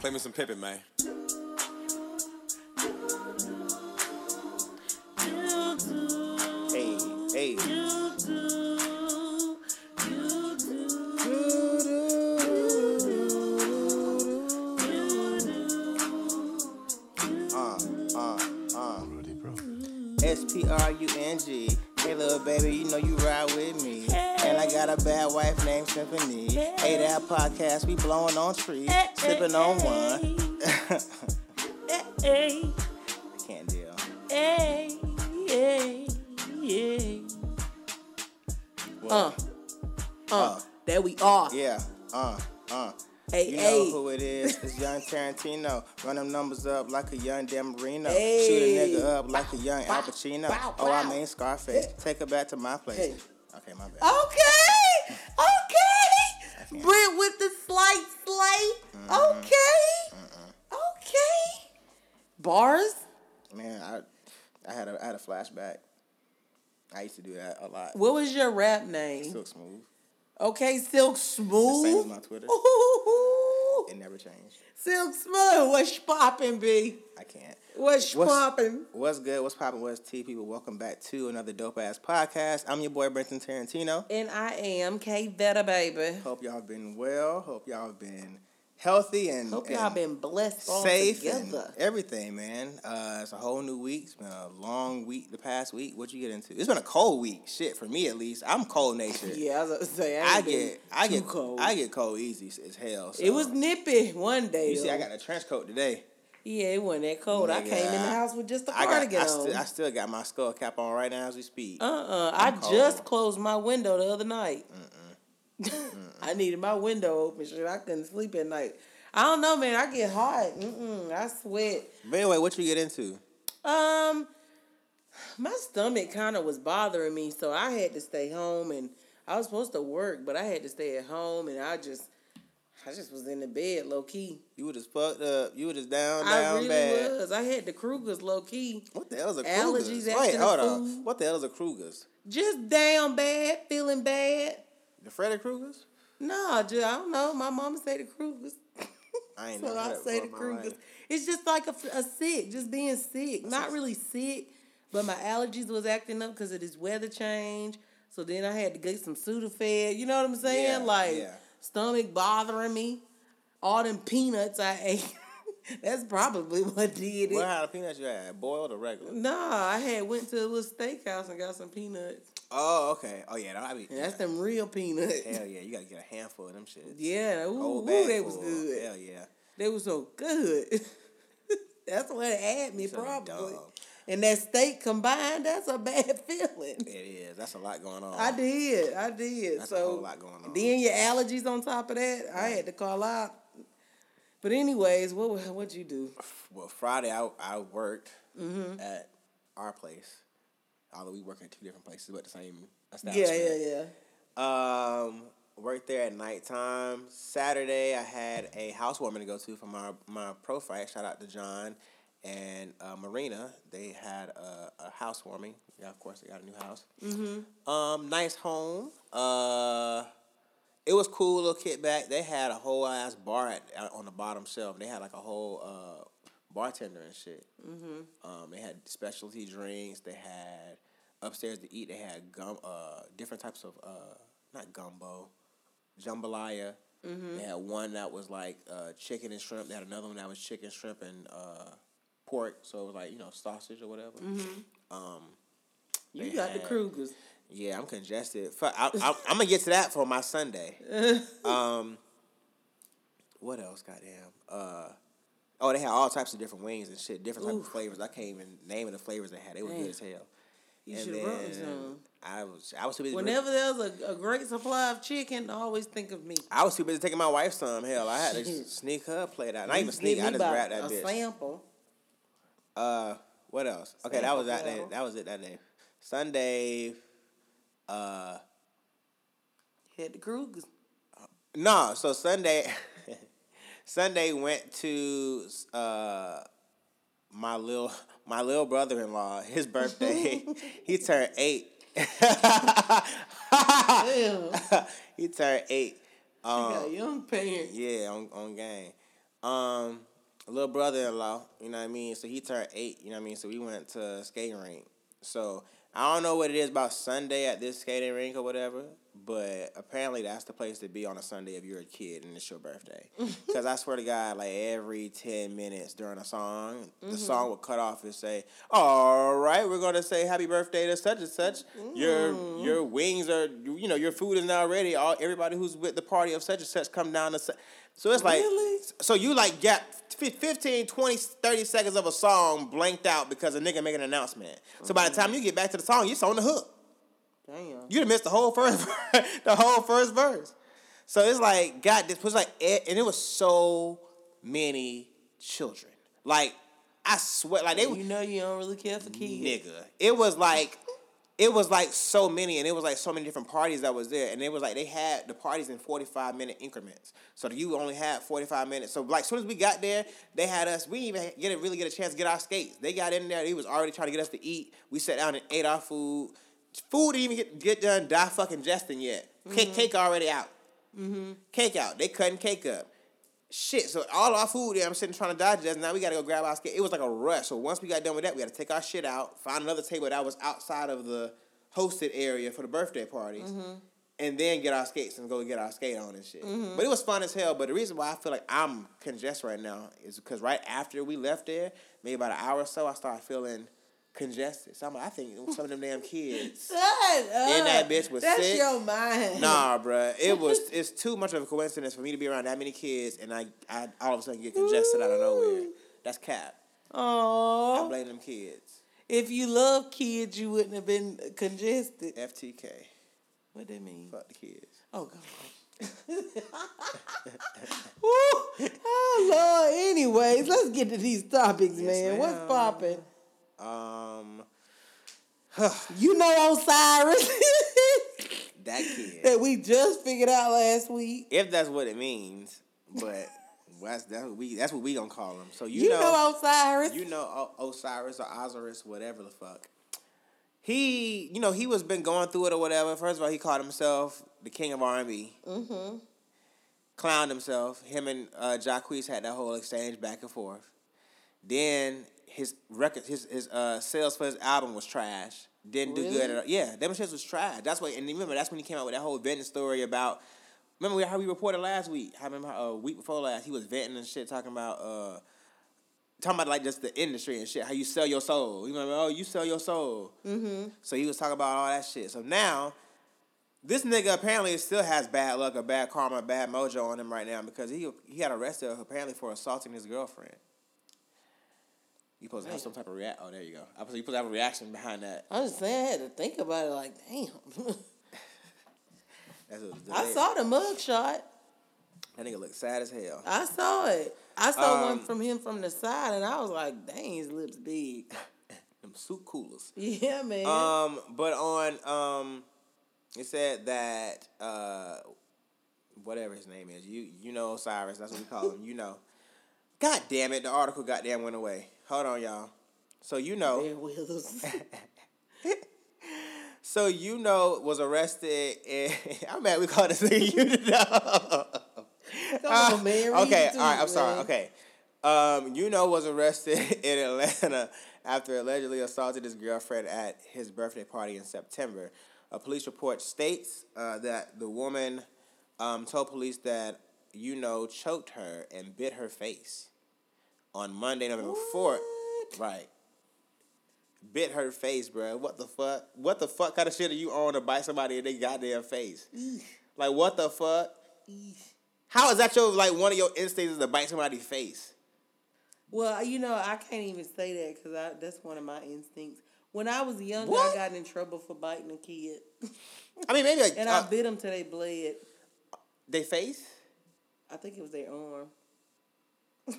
Play me some Pippin, man. Symphony. Hey, that podcast, we blowing on trees, sipping on one. Hey, I can't deal. hey, hey, hey. Uh, uh, Uh. there we are. Yeah, uh, uh. Hey, You know hey. who it is. It's young Tarantino. Run them numbers up like a young Dan Marino. Hey. Shoot a nigga up like a young Al Bow, Pacino. bow, Oh, I bow. mean Scarface. Take her back to my place. Hey. Okay, my bad. Okay, okay. Brent with the slight slate. Mm-hmm. Okay, mm-hmm. okay. Bars. Man, I, I had a, I had a flashback. I used to do that a lot. What was your rap name? Silk smooth. Okay, Silk Smooth. same as my Twitter. Ooh, It never changed. Silk Smooth. What's poppin', B? I can't. What's, What's- poppin'? What's good? What's popping? What's T people? Welcome back to another dope ass podcast. I'm your boy Brenton Tarantino. And I am K Vetta, baby. Hope y'all been well. Hope y'all been healthy and Hope and y'all been blessed safe and together. everything, man. Uh, it's a whole new week. It's been a long week. The past week, what you get into? It's been a cold week. Shit for me at least. I'm cold natured. Yeah, I was gonna say I, I get I get cold. I get cold easy as hell. so- it was nippy one day. You see, I got a trench coat today. Yeah, it wasn't that cold. I Nigga, came in the house with just a I got cardigan I, on. still I still got my skull cap on right now as we speak. uh uh I cold. just closed my window the other night. I needed my window open. Shit, I couldn't sleep at night. I don't know, man. I get hot. Mm-mm, I sweat. But anyway, what you get into? Um, my stomach kind of was bothering me, so I had to stay home, and I was supposed to work, but I had to stay at home, and I just, I just was in the bed low key. You were just fucked up. You were just down, down I really bad. was. I had the Krugers low key, What the hell is a Allergies Kruger's? after Wait, hold on. What the hell is a Kruger's? just down bad, feeling bad. The Freddy Krueger's? No, just, I don't know. My mama say the Krugers. I ain't So I that say the before in my Krugers. It's just like a, a sick, just being sick. Not really sick, but my allergies was acting up because of this weather change. So then I had to get some Sudafed. You know what I'm saying? Yeah, like yeah. Stomach bothering me. All them peanuts I ate. That's probably what did it. What kind of peanuts you had? Boiled or regular? Nah, I had went to a little steakhouse and got some peanuts. Oh, okay. Oh yeah, I mean, And that's them real peanuts. hell yeah, you gotta get a handful of them shits. Yeah, ooh, ooh, they was good. Hell yeah. They was so good. that's what had me So probably. dumb. And that state combined, that's a bad feeling. It is. That's a lot going on. I did, I did. That's a so whole lot going on. then your allergies on top of that, I had to call out. But anyways, what what'd you do? Well, Friday I I worked Mm-hmm. at our place. Although we work at two different places, but the same Yeah, establishment. yeah, yeah. Um, worked there at nighttime. Saturday, I had a housewarming to go to for my my pro fight. Shout out to John and uh, Marina. They had a, a housewarming. Yeah, of course, they got a new house. Mm-hmm. Um, nice home. Uh, it was cool. Little kickback. They had a whole ass bar at, on the bottom shelf. They had like a whole uh, bartender and shit. Mm-hmm. Um, they had specialty drinks. They had upstairs to eat. They had gum, uh, different types of uh, not gumbo, jambalaya. They had one that was like uh, chicken and shrimp. They had another one that was chicken, shrimp, and uh, pork. So it was like you know sausage or whatever. Um, You got the had- Krugers. yeah, I'm congested. I, I, I'm gonna get to that for my Sunday. Um, what else? Goddamn. Uh, oh, they had all types of different wings and shit, different type of flavors. I can't even name the flavors they had. They were Damn. good as hell. You should have brought me some. I was I was too busy. Whenever there's a, a great supply of chicken, always think of me. I was too busy taking my wife some. Hell, I had to sneak her plate out. Not even sneak. I just grabbed that a bitch. sample. Uh, what else? Okay, that was that day. That was it that day. Sunday. Uh, Had the Krugers. No, so Sunday, Sunday went to uh my little my little brother in law. His birthday, he turned eight. He turned eight. You Um, got young parents. yeah, on on game. Um, little brother in law, you know what I mean. So he turned eight, you know what I mean. So we went to a skating rink. So I don't know what it is about Sunday at this skating rink or whatever, but apparently that's the place to be on a Sunday if you're a kid and it's your birthday. Because I swear to God, like every ten minutes during a song, the mm-hmm. song would cut off and say, "All right, we're gonna say happy birthday to such and such. Your mm-hmm. your wings are, you know, your food is now ready. All everybody who's with the party of such and such come down to." Su-. So it's like, Really? so you like got fif- 15, 20, 30 seconds of a song blanked out because a nigga make an announcement. So by the time you get back to the song, you're on the hook. Damn. You done missed the whole first the whole first verse. So it's like God, this was like, e- and it was so many children. Like I swear, like they You know you don't really care for kids. nigga. It was like it was like so many, and it was like so many different parties that was there, and it was like they had the parties in forty five minute increments. So you only had forty five minutes. So like, as soon as we got there, they had us. We didn't even get a, really get a chance to get our skates. They got in there. He was already trying to get us to eat. We sat down and ate our food. Food didn't even get, get done. Die fucking jesting yet. Cake, mm-hmm. cake already out. Mm-hmm. Cake out. They cutting cake up. Shit, so all our food there, I'm sitting trying to digest. Now we gotta go grab our skate. It was like a rush. So once we got done with that, we had to take our shit out, find another table that was outside of the hosted area for the birthday parties, mm-hmm. and then get our skates and go get our skate on and shit. Mm-hmm. But it was fun as hell. But the reason why I feel like I'm congested right now is because right after we left there, maybe about an hour or so, I started feeling congested. So I'm like, I think some of them damn kids. Shut up. And that bitch was That's sick. your mind. Nah, bruh. It was it's too much of a coincidence for me to be around that many kids and I, I all of a sudden get congested out of nowhere. That's cap. Oh. I blame them kids. If you love kids, you wouldn't have been congested. FTK. What that mean? Fuck the kids. Oh God. Woo. Oh Lord. Anyways, let's get to these topics, man. What's popping? Um You know Osiris that kid. that we just figured out last week. if that's what it means, but that's that's what we that's what we gonna call him. So you, You, know, know, Osiris. you know o- Osiris or Osiris, whatever the fuck. He, you know, he was been going through it or whatever. First of all, he called himself the king of R and B. mm-hmm. Clowned himself. Him and uh, Jacquees had that whole exchange back and forth. Then his record, his his uh, sales for his album was trash. Didn't do good at all. Yeah, that shit was trash. That's why. And remember, that's when he came out with that whole venting story about. Remember how we reported last week? I remember how, a week before last he was venting and shit, talking about uh, talking about like just the industry and shit. How you sell your soul. You remember? Oh, you sell your soul. Mm-hmm. So he was talking about all that shit. So now, this nigga apparently still has bad luck or bad karma, bad mojo on him right now because he he got arrested apparently for assaulting his girlfriend. You supposed to have some type of react. Oh, there you go. I was you supposed to have a reaction behind that. I was saying I had to think about it. Like, damn. That's I saw the mug shot. that nigga looked sad as hell. I saw it. I saw one Um, from him from the side, and I was like, "Dang, his lips big." Them suit coolers. Yeah, man. Um, but on um, it said that uh, whatever his name is, you you know Osiris. That's what we call him. You know. God damn it! The article goddamn went away. Hold on, y'all. So you know. Bear. So you know was arrested and I'm mad we call this nigga you know. On, man. okay, all right, I'm sorry. man. Okay. Um, you know was arrested in Atlanta after allegedly assaulted his girlfriend at his birthday party in September. A police report states uh, that the woman um, told police that you know choked her and bit her face on Monday, November fourth. Right. Bit her face, bro. What the fuck? What the fuck kind of shit are you on to bite somebody in their goddamn face? Like what the fuck? How is that your like one of your instincts is to bite somebody's face? Well, you know, I can't even say that because that's one of my instincts. When I was young, I got in trouble for biting a kid, I mean, maybe like and uh, I bit them till they bled. they face. I think it was their arm.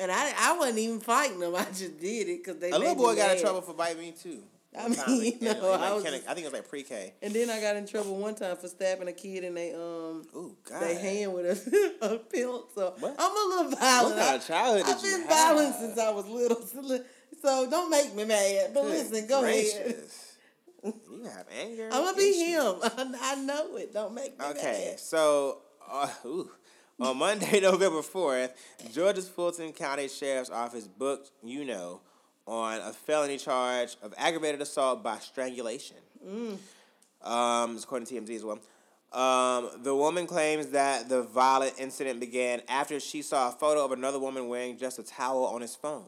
and I, I wasn't even fighting them. I just did it because they. A little boy got in trouble for biting me too. I time, mean, like, you know, like, I was I think it was like pre-K. And then I got in trouble one time for stabbing a kid in they um Ooh, God. they hand with a, a pencil. So What? I'm a little violent. What kind of childhood I've did you been violent since I was little. So, don't make me mad. But listen, go ahead. Gracious. You have anger. I'm gonna be him. I know it. Don't make me Okay, mad. so uh, ooh. On Monday, November fourth, Georgia's Fulton County Sheriff's Office booked you know on a felony charge of aggravated assault by strangulation. Um, it's according to TMZ as well. Um, the woman claims that the violent incident began after she saw a photo of another woman wearing just a towel on his phone.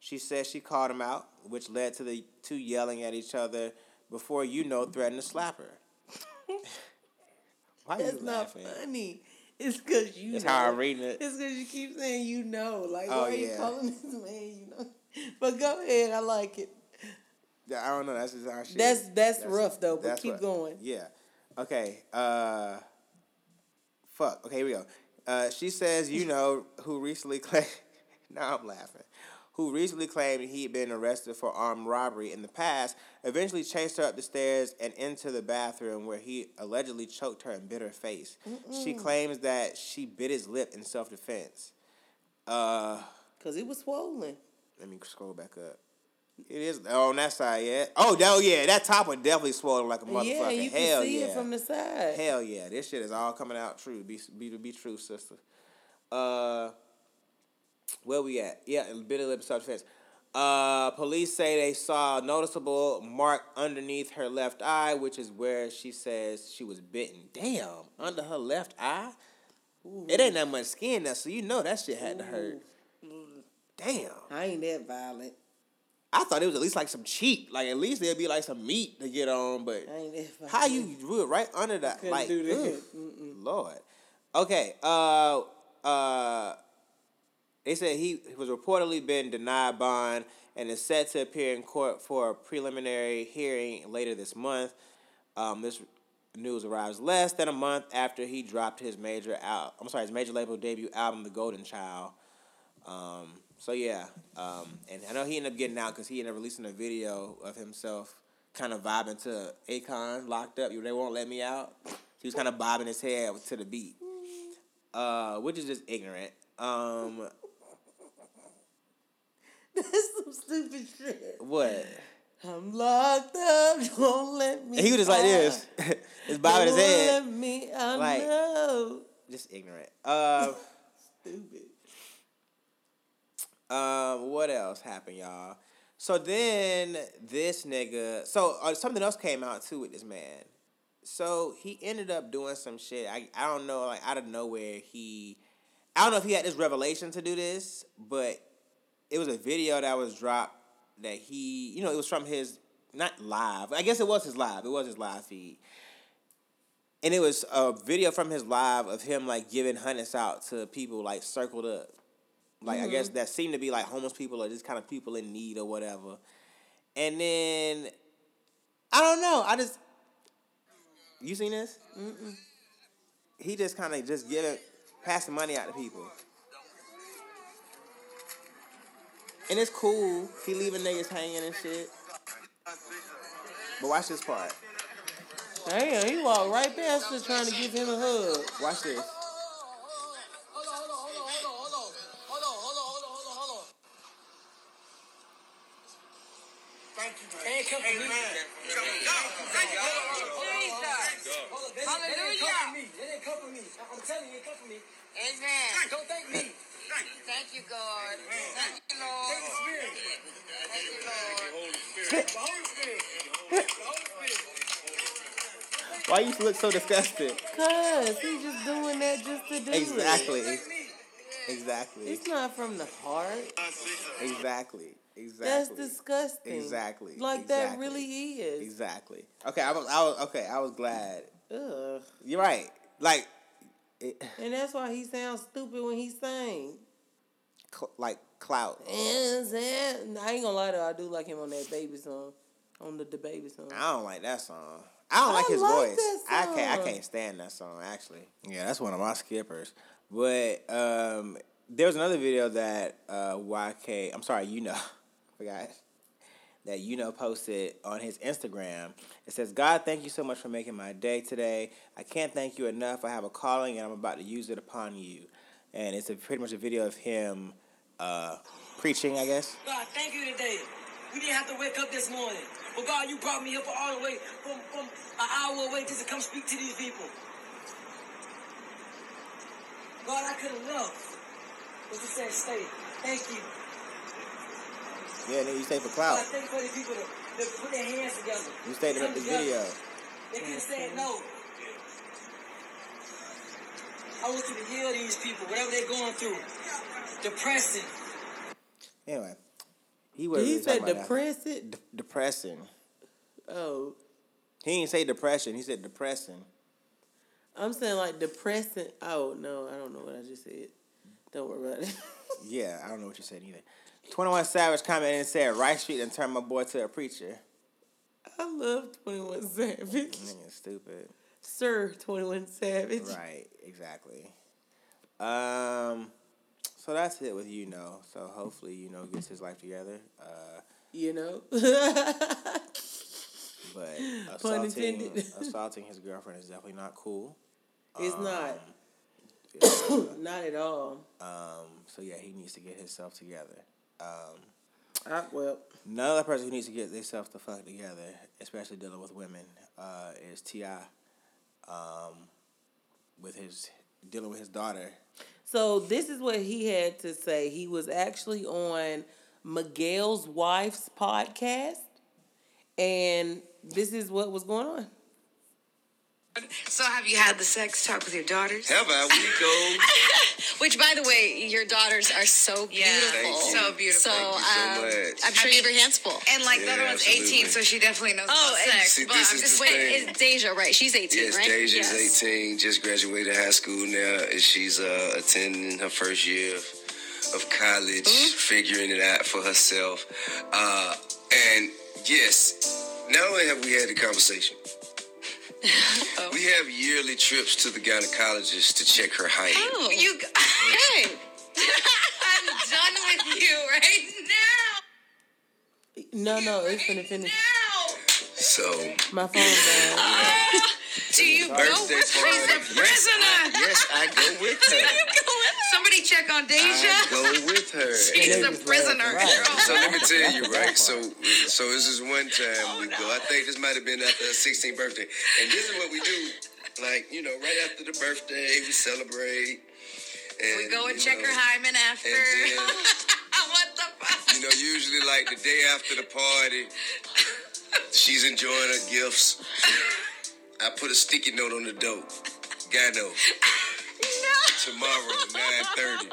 She says she called him out, which led to the two yelling at each other before you know threatened to slap her. Why are That's you not laughing? funny. It's because you That's know. how I'm reading it. It's because you keep saying you know. Like, Oh, why are you calling this man you know? But go ahead. I like it. Yeah, I don't know. That's just our shit. That's- that's rough, though, but that's keep going. Yeah. Okay. Uh. Fuck. Okay. Here we go. Uh, she says, you know, who recently claimed. now I'm laughing. Who recently claimed he had been arrested for armed robbery in the past, eventually chased her up the stairs and into the bathroom where he allegedly choked her and bit her face. She claims that she bit his lip in self defense. Uh, Because he was swollen. let me scroll back up. It is on that side, yeah. Oh, that, oh yeah, that top one definitely swollen like a motherfucker. Yeah, you Hell see yeah. it from the side. Hell yeah, this shit is all coming out true. Be be be true, sister. Uh, where we at? Yeah, a bit of lip self defense. Uh, police say they saw a noticeable mark underneath her left eye, which is where she says she was bitten. Damn, under her left eye. It ain't that much skin there, so you know that shit had to hurt. Damn. I ain't that violent. I thought it was at least like some cheek. Like at least there'd be like some meat to get on, but I ain't that violent. how you do it right under that? Like, do that. Lord. Okay. Uh. Uh. They said he was reportedly been denied bond and is set to appear in court for a preliminary hearing later this month. Um, this news arrives less than a month after he dropped his major out. I'm sorry, his major label debut album, The Golden Child. Um, so yeah, um, and I know he ended up getting out because he ended up releasing a video of himself kind of vibing to Akon locked up. You they won't let me out. He was kind of bobbing his head to the beat, uh, which is just ignorant. Um, That's some stupid shit. what? I'm locked up. Don't let me. And he was just like this, just bobbing his head, Let me out. Like- no. just ignorant. Uh, Stupid. Um, what else happened, y'all? So then this nigga, so uh, something else came out too with this man. So he ended up doing some shit. I I don't know, like out of nowhere, he, I don't know if he had this revelation to do this, but it was a video that was dropped that he, you know, it was from his not live. I guess it was his live. It was his live feed. And it was a video from his live of him like giving hundreds out to people like circled up. Like I guess mm-hmm. that seemed to be like homeless people or just kind of people in need or whatever. And then I don't know. I just you seen this? Mm-mm. He just kind of just giving passing money out to people. And it's cool. He leaving niggas hanging and shit. But watch this part. Damn, he walked right past her trying to give him a hug. Watch this. Hallelujah. It didn't come for me. I'm telling you, it come for me. Amen. Don't thank Thank you, God. Thank you, Lord. Thank the Spirit. Thank you, Lord. The Holy Spirit. The Holy Spirit. Why you look so disgusted? Cause he's just doing that just to do it. Exactly. Exactly. It's not from the heart. Exactly. Exactly. That's disgusting. Exactly. Like that really is. Exactly. Okay, I was, I was okay. I was glad. Ugh. You're right. Like, it, And that's why he sounds stupid when he sings. Cl- like clout. Is it? I ain't gonna lie though, I do like him on that baby song. On the, the baby song. I don't like that song. I don't like his like voice. I can't. I can't stand that song. Actually, yeah, that's one of my skippers. But um, there was another video that uh, YK. I'm sorry, you know, forgot that you know posted on his Instagram. It says, "God, thank you so much for making my day today. I can't thank you enough. I have a calling, and I'm about to use it upon you." And it's a, pretty much a video of him uh, preaching, I guess. God, thank you today. We didn't have to wake up this morning. But God, you brought me up all the way from, from an hour away just to come speak to these people. God, I could have left. But you said stay. Thank you. Yeah, then you stay for God, clout. thank you for the people to, to put their hands together. You stayed make this video. They could have said no. I want you to heal these people, whatever they're going through. Depressing. Anyway, he was He really said talking about that. depressing. De- depressing. Oh, He didn't say depression. He said depressing. I'm saying like depressing. Oh no, I don't know what I just said. Don't worry about it. Yeah, I don't know what you said either. Twenty One Savage commented and said, "Rice Street and turned my boy to a preacher." I love Twenty One Savage, Nigga, stupid. Sir Twenty One Savage. Right, exactly. Um, so that's it with you know. So hopefully you know gets his life together. Uh, You know. but Pun assaulting intended. assaulting his girlfriend is definitely not cool. it's not. Yeah. Not at all. um, so yeah, he needs to get himself together. Um, I, well, another person who needs to get themselves the fuck together, especially dealing with women, uh, is Ti. With his dealing with his daughter. so this is what he had to say. He was actually on Miguel's wife's podcast, and this is what was going on. So have you had the sex talk with your daughters? Have I? We go. Which, by the way, your daughters are so beautiful. Yeah, Thank you. so beautiful. So, Thank you so um, much. I'm sure I you have mean- your hands full. And like the Yeah, other one's absolutely. 18, so she definitely knows Oh, about and- sex. See, but this I'm is just the Wait, thing. it's Deja, right? She's 18, Yes, right? Deja's Yes. 18, just graduated high school now, and she's uh, attending her first year of, of college, Mm-hmm. figuring it out for herself. Uh, and yes, not only have we had the conversation, Oh. we have yearly trips to the gynecologist to check her height. Oh, You, hey. I'm done with you right now. No, no, it's gonna finish. Now. So, My phone died. Oh. Do you go with party. She's a Yes, prisoner. I, yes, I go with her. Somebody check on Deja. I go with her. She's And a prisoner. laugh, right. So let me tell you, right? So, so this is one time oh, we go. I think this might have been after her 16th birthday, and this is what we do. Like you know, right after the birthday, we celebrate. And, We go and check know, her hymen after. then- what the fuck? You know, usually like the day after the party, she's enjoying her gifts. I put a sticky note on the door. Guy know. Tomorrow, 9:30.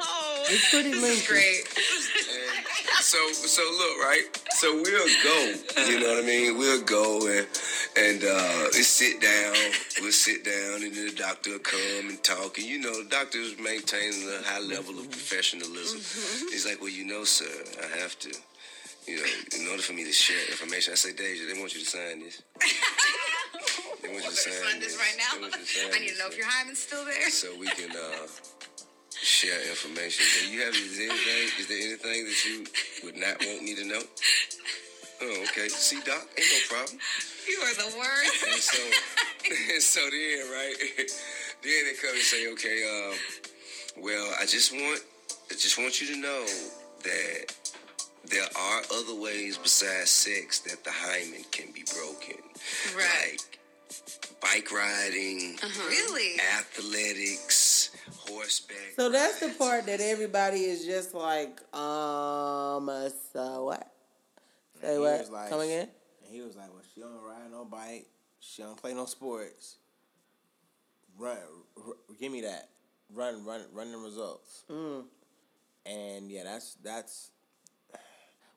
It's pretty lengthy. Great. And so so look right so we'll go you know what i mean we'll go and and uh we sit down we'll sit down and then the doctor will come and talk and you know the doctor's maintaining a high level of professionalism he's like well you know sir i have to you know in order for me to share information i say deja they want you to sign this they want you to sign, this right They to sign now. I need to know if your hymen's still there. so we can uh, share information. Do you have is there anything? Is there anything that you would not want me to know? Oh, okay. See, Doc, ain't no problem. You are the worst. And so, and so then, right? then they come and say, okay, um, well, I just want, I just want you to know that there are other ways besides sex that the hymen can be broken, Right. like bike riding, Really? athletics, horseback. So that's the part that everybody is just like, um, uh, so what? Say He what? like- Come again? And he was like, "Well, she don't ride no bike. She don't play no sports. Run, r- give me that. Run, run, run the results." Mm. And yeah, that's that's.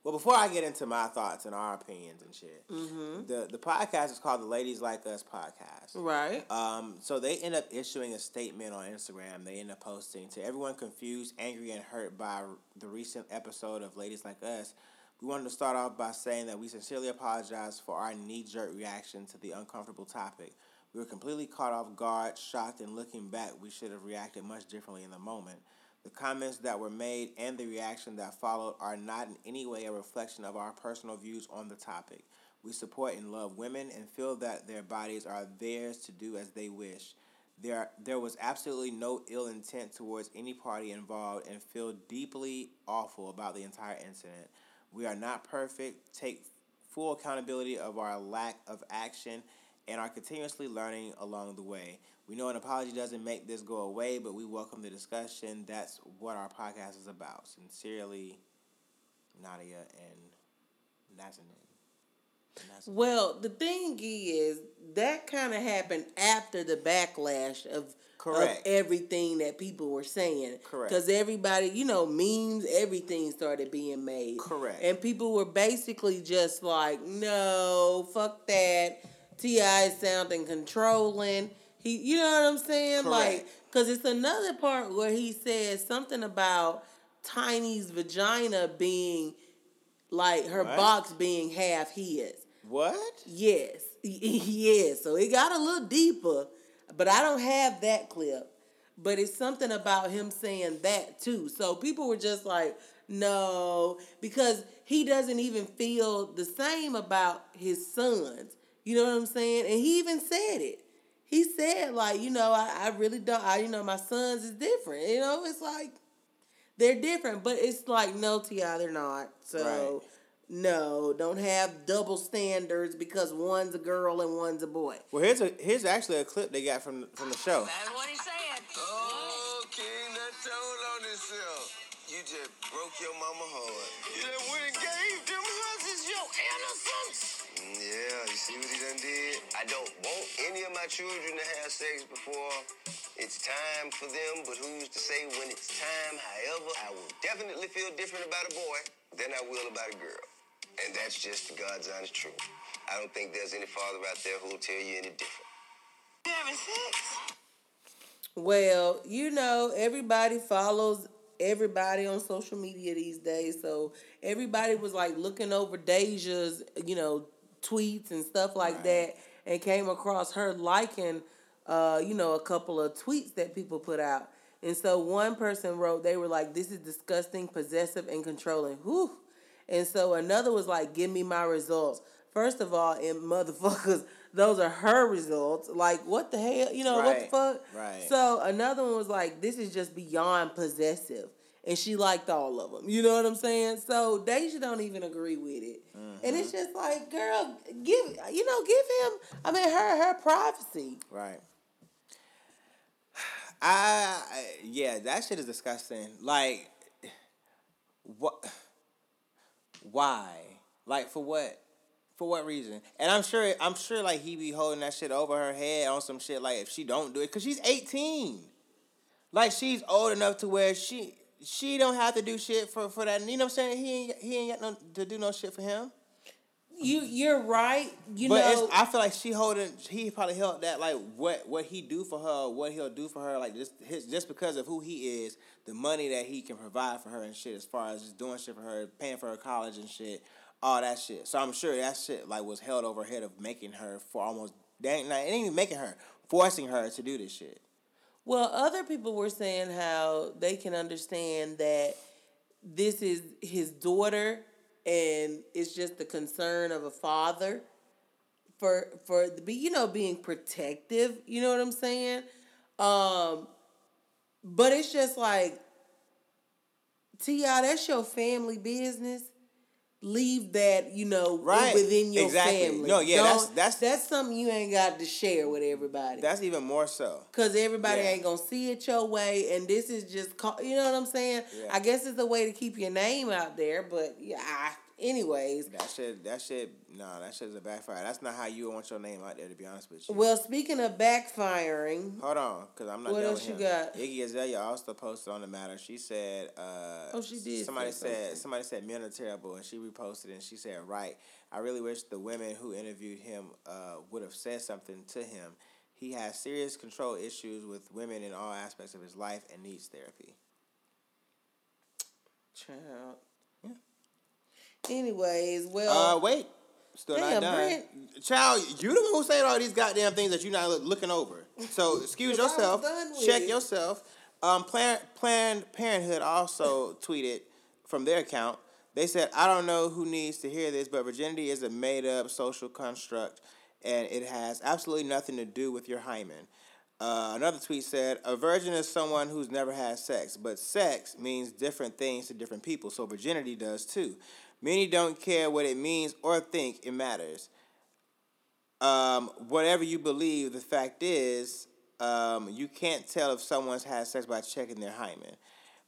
Well, before I get into my thoughts and our opinions and shit, Mm-hmm. the the podcast is called the Ladies Like Us podcast. Right. Um, so they end up issuing a statement on Instagram. They end up posting to everyone confused, angry, and hurt by the recent episode of Ladies Like Us. We wanted to start off by saying that we sincerely apologize for our knee jerk reaction to the uncomfortable topic. We were completely caught off guard, shocked, and looking back, we should have reacted much differently in the moment. The comments that were made and the reaction that followed are not in any way a reflection of our personal views on the topic. We support and love women and feel that their bodies are theirs to do as they wish. There, there was absolutely no ill intent towards any party involved and feel deeply awful about the entire incident. We are not perfect. Take full accountability of our lack of action and are continuously learning along the way. We know an apology doesn't make this go away, but we welcome the discussion. That's what our podcast is about. Sincerely, Nadia and Nazanin. Well, the thing is, that kind of happened after the backlash of, Correct. of everything that people were saying. Correct. Because everybody, you know, memes, everything started being made. Correct. And people were basically just like, no, fuck that. T.I. is sounding controlling. He, you know what I'm saying? Like, because it's another part where he says something about Tiny's vagina being like her What? box being half his. What? Yes, yes. So it got a little deeper, but I don't have that clip. But it's something about him saying that too. So people were just like, no, because he doesn't even feel the same about his sons. You know what I'm saying? And he even said it. He said, like, you know, I, I really don't, I, you know, my sons is different. You know, it's like, they're different, but it's like, no, T.I., they're not. So, Right. no, don't have double standards because one's a girl and one's a boy. Well, here's a here's actually a clip they got from from the show. That's what he said. Oh, King, that told on himself. You just broke your mama heart. You done went and gave them hussies your innocence. Mm, Yeah, you see what he done did? I don't want any of my children to have sex before it's time for them, but who's to say when it's time? However, I will definitely feel different about a boy than I will about a girl. And that's just the God's honest truth. I don't think there's any father out there who will tell you any different. Having sex? Well, you know, everybody follows everybody on social media these days. So everybody was like looking over Deja's, you know, tweets and stuff like that and came across her liking uh, you know, a couple of tweets that people put out. And so one person wrote, they were like, This is disgusting, possessive, and controlling. Whew. And so another was like, Give me my results. First of all, and motherfuckers, those are her results. Like, what the hell? You know, what the fuck? right. So another one was like, This is just beyond possessive. And she liked all of them. You know what I'm saying? So Deja don't even agree with it. And mm-hmm. it's just like, girl, give you know, give him I mean her her privacy. Right. I- yeah, that shit is disgusting. Like, what? Why? Like for what? For what reason? And I'm sure I'm sure like he be holding that shit over her head on some shit. Like if she don't do it, cause she's 18. Like she's old enough to where she she don't have to do shit for for that. You know what I'm saying? He ain't he ain't got no to do no shit for him. You you're right. You but know I feel like she holding. He probably held that like what what he do for her, what he'll do for her, like just his just because of who he is, the money that he can provide for her and shit, as far as just doing shit for her, paying for her college and shit, all that shit. So I'm sure that shit like was held over head of making her for almost dang, not, it ain't even making her, forcing her to do this shit. Well, other people were saying how they can understand that this is his daughter and it's just the concern of a father for for the you know being protective, you know what I'm saying? Um but it's just like T.I., that's your family business. Leave that, you know, Right. within your Exactly. family. No, yeah, that's- Don't- that's- that's something you ain't got to share with everybody. That's even more so. Cause everybody Yeah. ain't gonna see it your way, and this is just call, you know what I'm saying. Yeah. I guess it's a way to keep your name out there, but yeah. I- Anyways, That shit, that shit, no, that shit is a backfire. That's not how you want your name out there. To be honest with you. well, speaking of backfiring, Hold on, cause I'm not What else with you got? Iggy Azalea also posted on the matter. She said, uh, Oh, she did Somebody said somebody said men are terrible, and she reposted and she said, right. I really wish the women who interviewed him uh, would have said something to him. He has serious control issues with women in all aspects of his life and needs therapy. child. Anyways, well, Uh, wait. Still Damn, not done. Brent. Child, you the one who saying all these goddamn things that you're not looking over. So excuse yourself. Check it. yourself. Um, Planned, Planned Parenthood also tweeted from their account. They said, I don't know who needs to hear this, but virginity is a made up social construct and it has absolutely nothing to do with your hymen. Uh, another tweet said, A virgin is someone who's never had sex, but sex means different things to different people, so virginity does too. Many don't care what it means or think it matters. Um, whatever you believe, the fact is, um, you can't tell if someone's had sex by checking their hymen.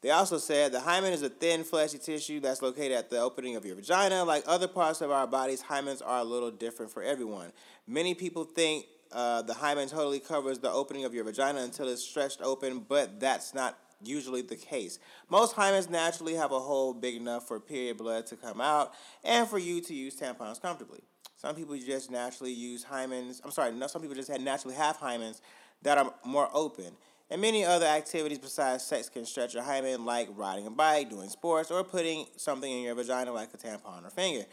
They also said the hymen is a thin, fleshy tissue that's located at the opening of your vagina. Like other parts of our bodies, hymens are a little different for everyone. Many people think uh, the hymen totally covers the opening of your vagina until it's stretched open, but that's not usually the case. Most hymens naturally have a hole big enough for period blood to come out and for you to use tampons comfortably. Some people just naturally use hymens. I'm sorry, no, some people just naturally have hymens that are more open. And many other activities besides sex can stretch your hymen, like riding a bike, doing sports, or putting something in your vagina like a tampon or finger.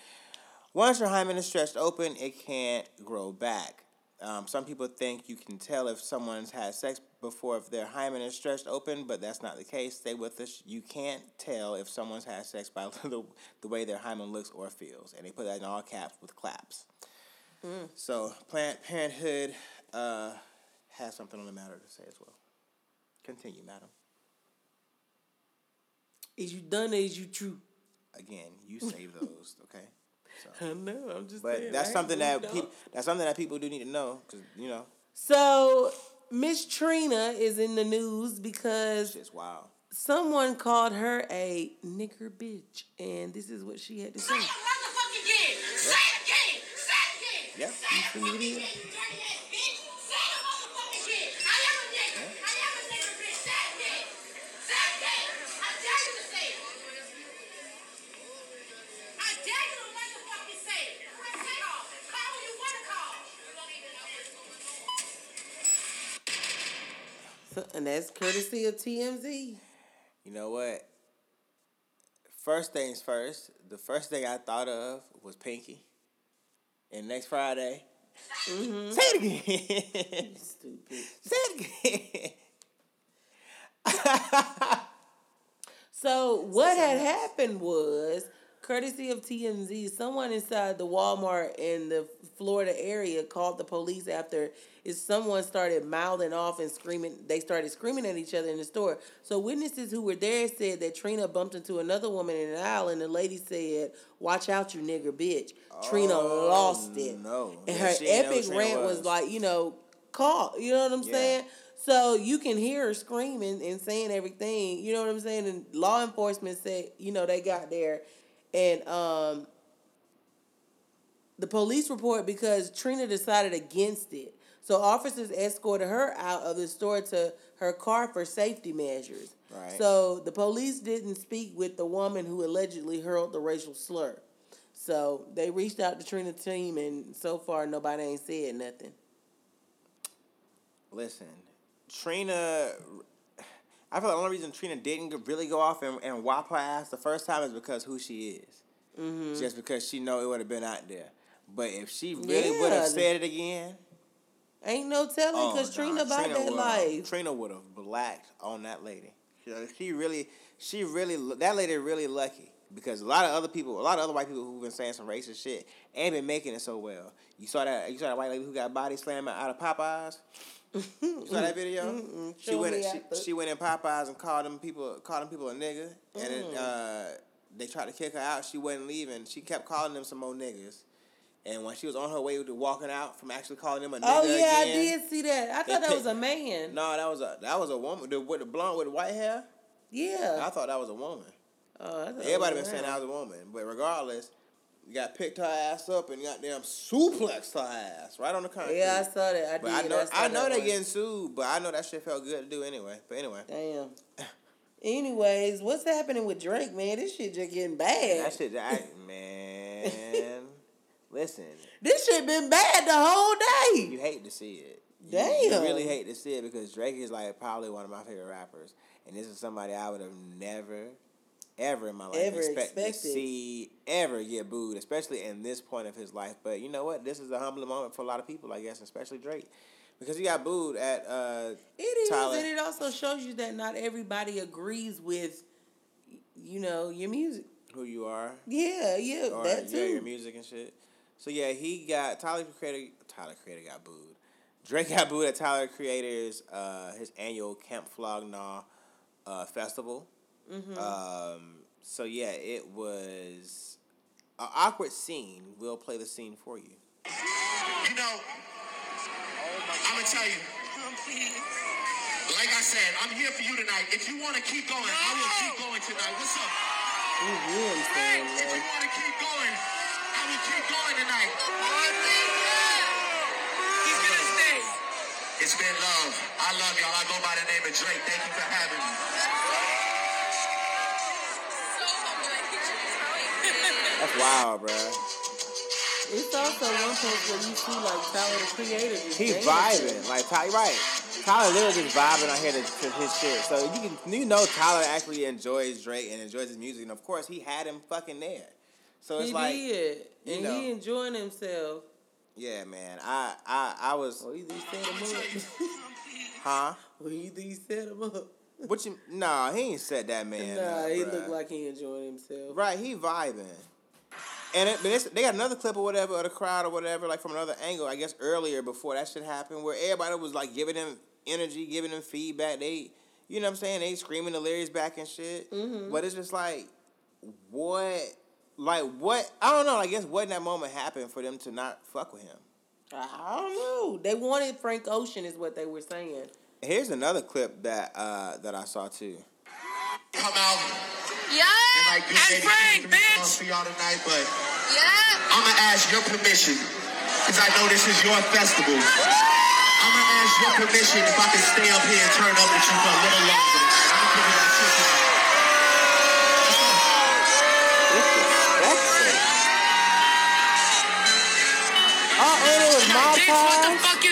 Once your hymen is stretched open, it can't grow back. Um, some people think you can tell if someone's had sex before if their hymen is stretched open, but that's not the case. Stay with us. You can't tell if someone's had sex by the, the way their hymen looks or feels. And they put that in all caps with claps. So Planned Parenthood uh, has something on the matter to say as well. Continue, madam. Is you done is you true? Again, you save those, okay? So, I know. I'm just. but saying, that's I something that moved people that's something that people do need to know because you know So Miss Trina is in the news because shit's wild. someone called her a nigger bitch, and this is what she had to say. Say it again. Say it again. Say it again. Yep. Say it motherfucking again, that's courtesy of TMZ. You know what? First things first. The first thing I thought of was Pinky. And next Friday, Mm-hmm. say it again. Stupid. say it again. So what had happened was, courtesy of TMZ, someone inside the Walmart in the Florida area called the police after is someone started mouthing off and screaming. They started screaming at each other in the store. So witnesses who were there said that Trina bumped into another woman in an aisle, and the lady said, "Watch out, you nigger bitch." Trina Oh, lost it, no. and Yeah, her epic rant was was. like, you know, call. You know what I'm Yeah. saying? So you can hear her screaming and saying everything. You know what I'm saying? And law enforcement said, you know, they got there, and um, the police report because Trina decided against it. So officers escorted her out of the store to her car for safety measures. Right. So the police didn't speak with the woman who allegedly hurled the racial slur. So they reached out to Trina's team, and so far nobody ain't said nothing. Listen, Trina. I feel like the only reason Trina didn't really go off and, and whop her ass the first time is because who she is. Mm-hmm. Just because she know it would have been out there. But if she really would have said it again, Ain't no telling oh, because nah, Trina about that life. Trina would have blacked on that lady. She- She really, she really, that lady really lucky because a lot of other people, a lot of other white people who've been saying some racist shit ain't been making it so well. You saw that? You saw that white lady who got body slammed out of Popeyes. You saw that video? She Show went. me She, she went in Popeyes and called them people. Called them people a nigga, and Mm. it, uh, they tried to kick her out. She wasn't leaving. She kept calling them some more niggas. And when she was on her way to walking out from actually calling them a nigga Oh yeah, again, I did see that. I thought that pick- was a man. No, that was a that was a woman the, with the blonde with the white hair. Yeah. I thought that was a woman. Oh, I Everybody been saying that was a woman, but regardless, you got picked her ass up and goddamn suplexed her ass right on the concrete. Yeah, I saw that. I But did. I know saw I know they getting sued, but I know that shit felt good to do anyway. But anyway, Damn. Anyways, what's happening with Drake, man? This shit just getting bad. that shit, I, man. listen, This shit been bad the whole day. you hate to see it. You- You, Damn. really hate to see it because Drake is like probably one of my favorite rappers, and this is somebody I would have never, ever in my life Ever expect to see ever get booed, especially in this point of his life. But you know what? This is a humbling moment for a lot of people, I guess, especially Drake, because he got booed at uh, It is, Tyler. and it also shows you that not everybody agrees with, you know, your music. who you are. Yeah, yeah, or that too. yeah, your music and shit. So yeah, he got Tyler Creator. Tyler Creator got booed. Drake got booed at Tyler Creator's uh, his annual Camp Flog Gnaw uh, festival. Mm-hmm. Um, so yeah, it was an awkward scene. We'll play the scene for you. You know, I'm gonna tell you. Like I said, I'm here for you tonight. If you want to keep going, I will keep going tonight. What's up? He really saying, If you want to keep going, I will keep going tonight. He's gonna stay. It's been love. I love y'all. I go by the name of Drake. Thank you for having me. Wild, bro. It's also one place where you see like Tyler the Creator. just He vibing like Tyler, right? Tyler literally just vibing out here to, to his shit. So you can you know Tyler actually enjoys Drake and enjoys his music, and of course he had him fucking there. So it's He like, did, and know. he enjoying himself. yeah, man. I I I was, Or either he set him up, huh? or either he set him up. What you? Nah, he ain't set that man. nah, up, he bruh. looked like he enjoying himself. Right, he vibing. And it, but it's, they got another clip or whatever of the crowd or whatever, like from another angle. I guess earlier before that shit happened, where everybody was like giving him energy, giving him feedback. They, you know what I'm saying? They screaming the lyrics back and shit. Mm-hmm. But it's just like, what? Like what? I don't know. I guess what in that moment happened for them to not fuck with him. I don't know. They wanted Frank Ocean, is what they were saying. Here's another clip that uh, that I saw too. Come out Yeah. and like do And maybe Frank, two, bitch. for y'all tonight, but Yeah. I'm gonna ask your permission because I know this is your festival. I'm gonna ask your permission if I can stay up here and turn up with you for a little longer. tonight. I'm gonna give you that shit tonight. Disrespectful. Oh, it was my Bitch, what the time. fuck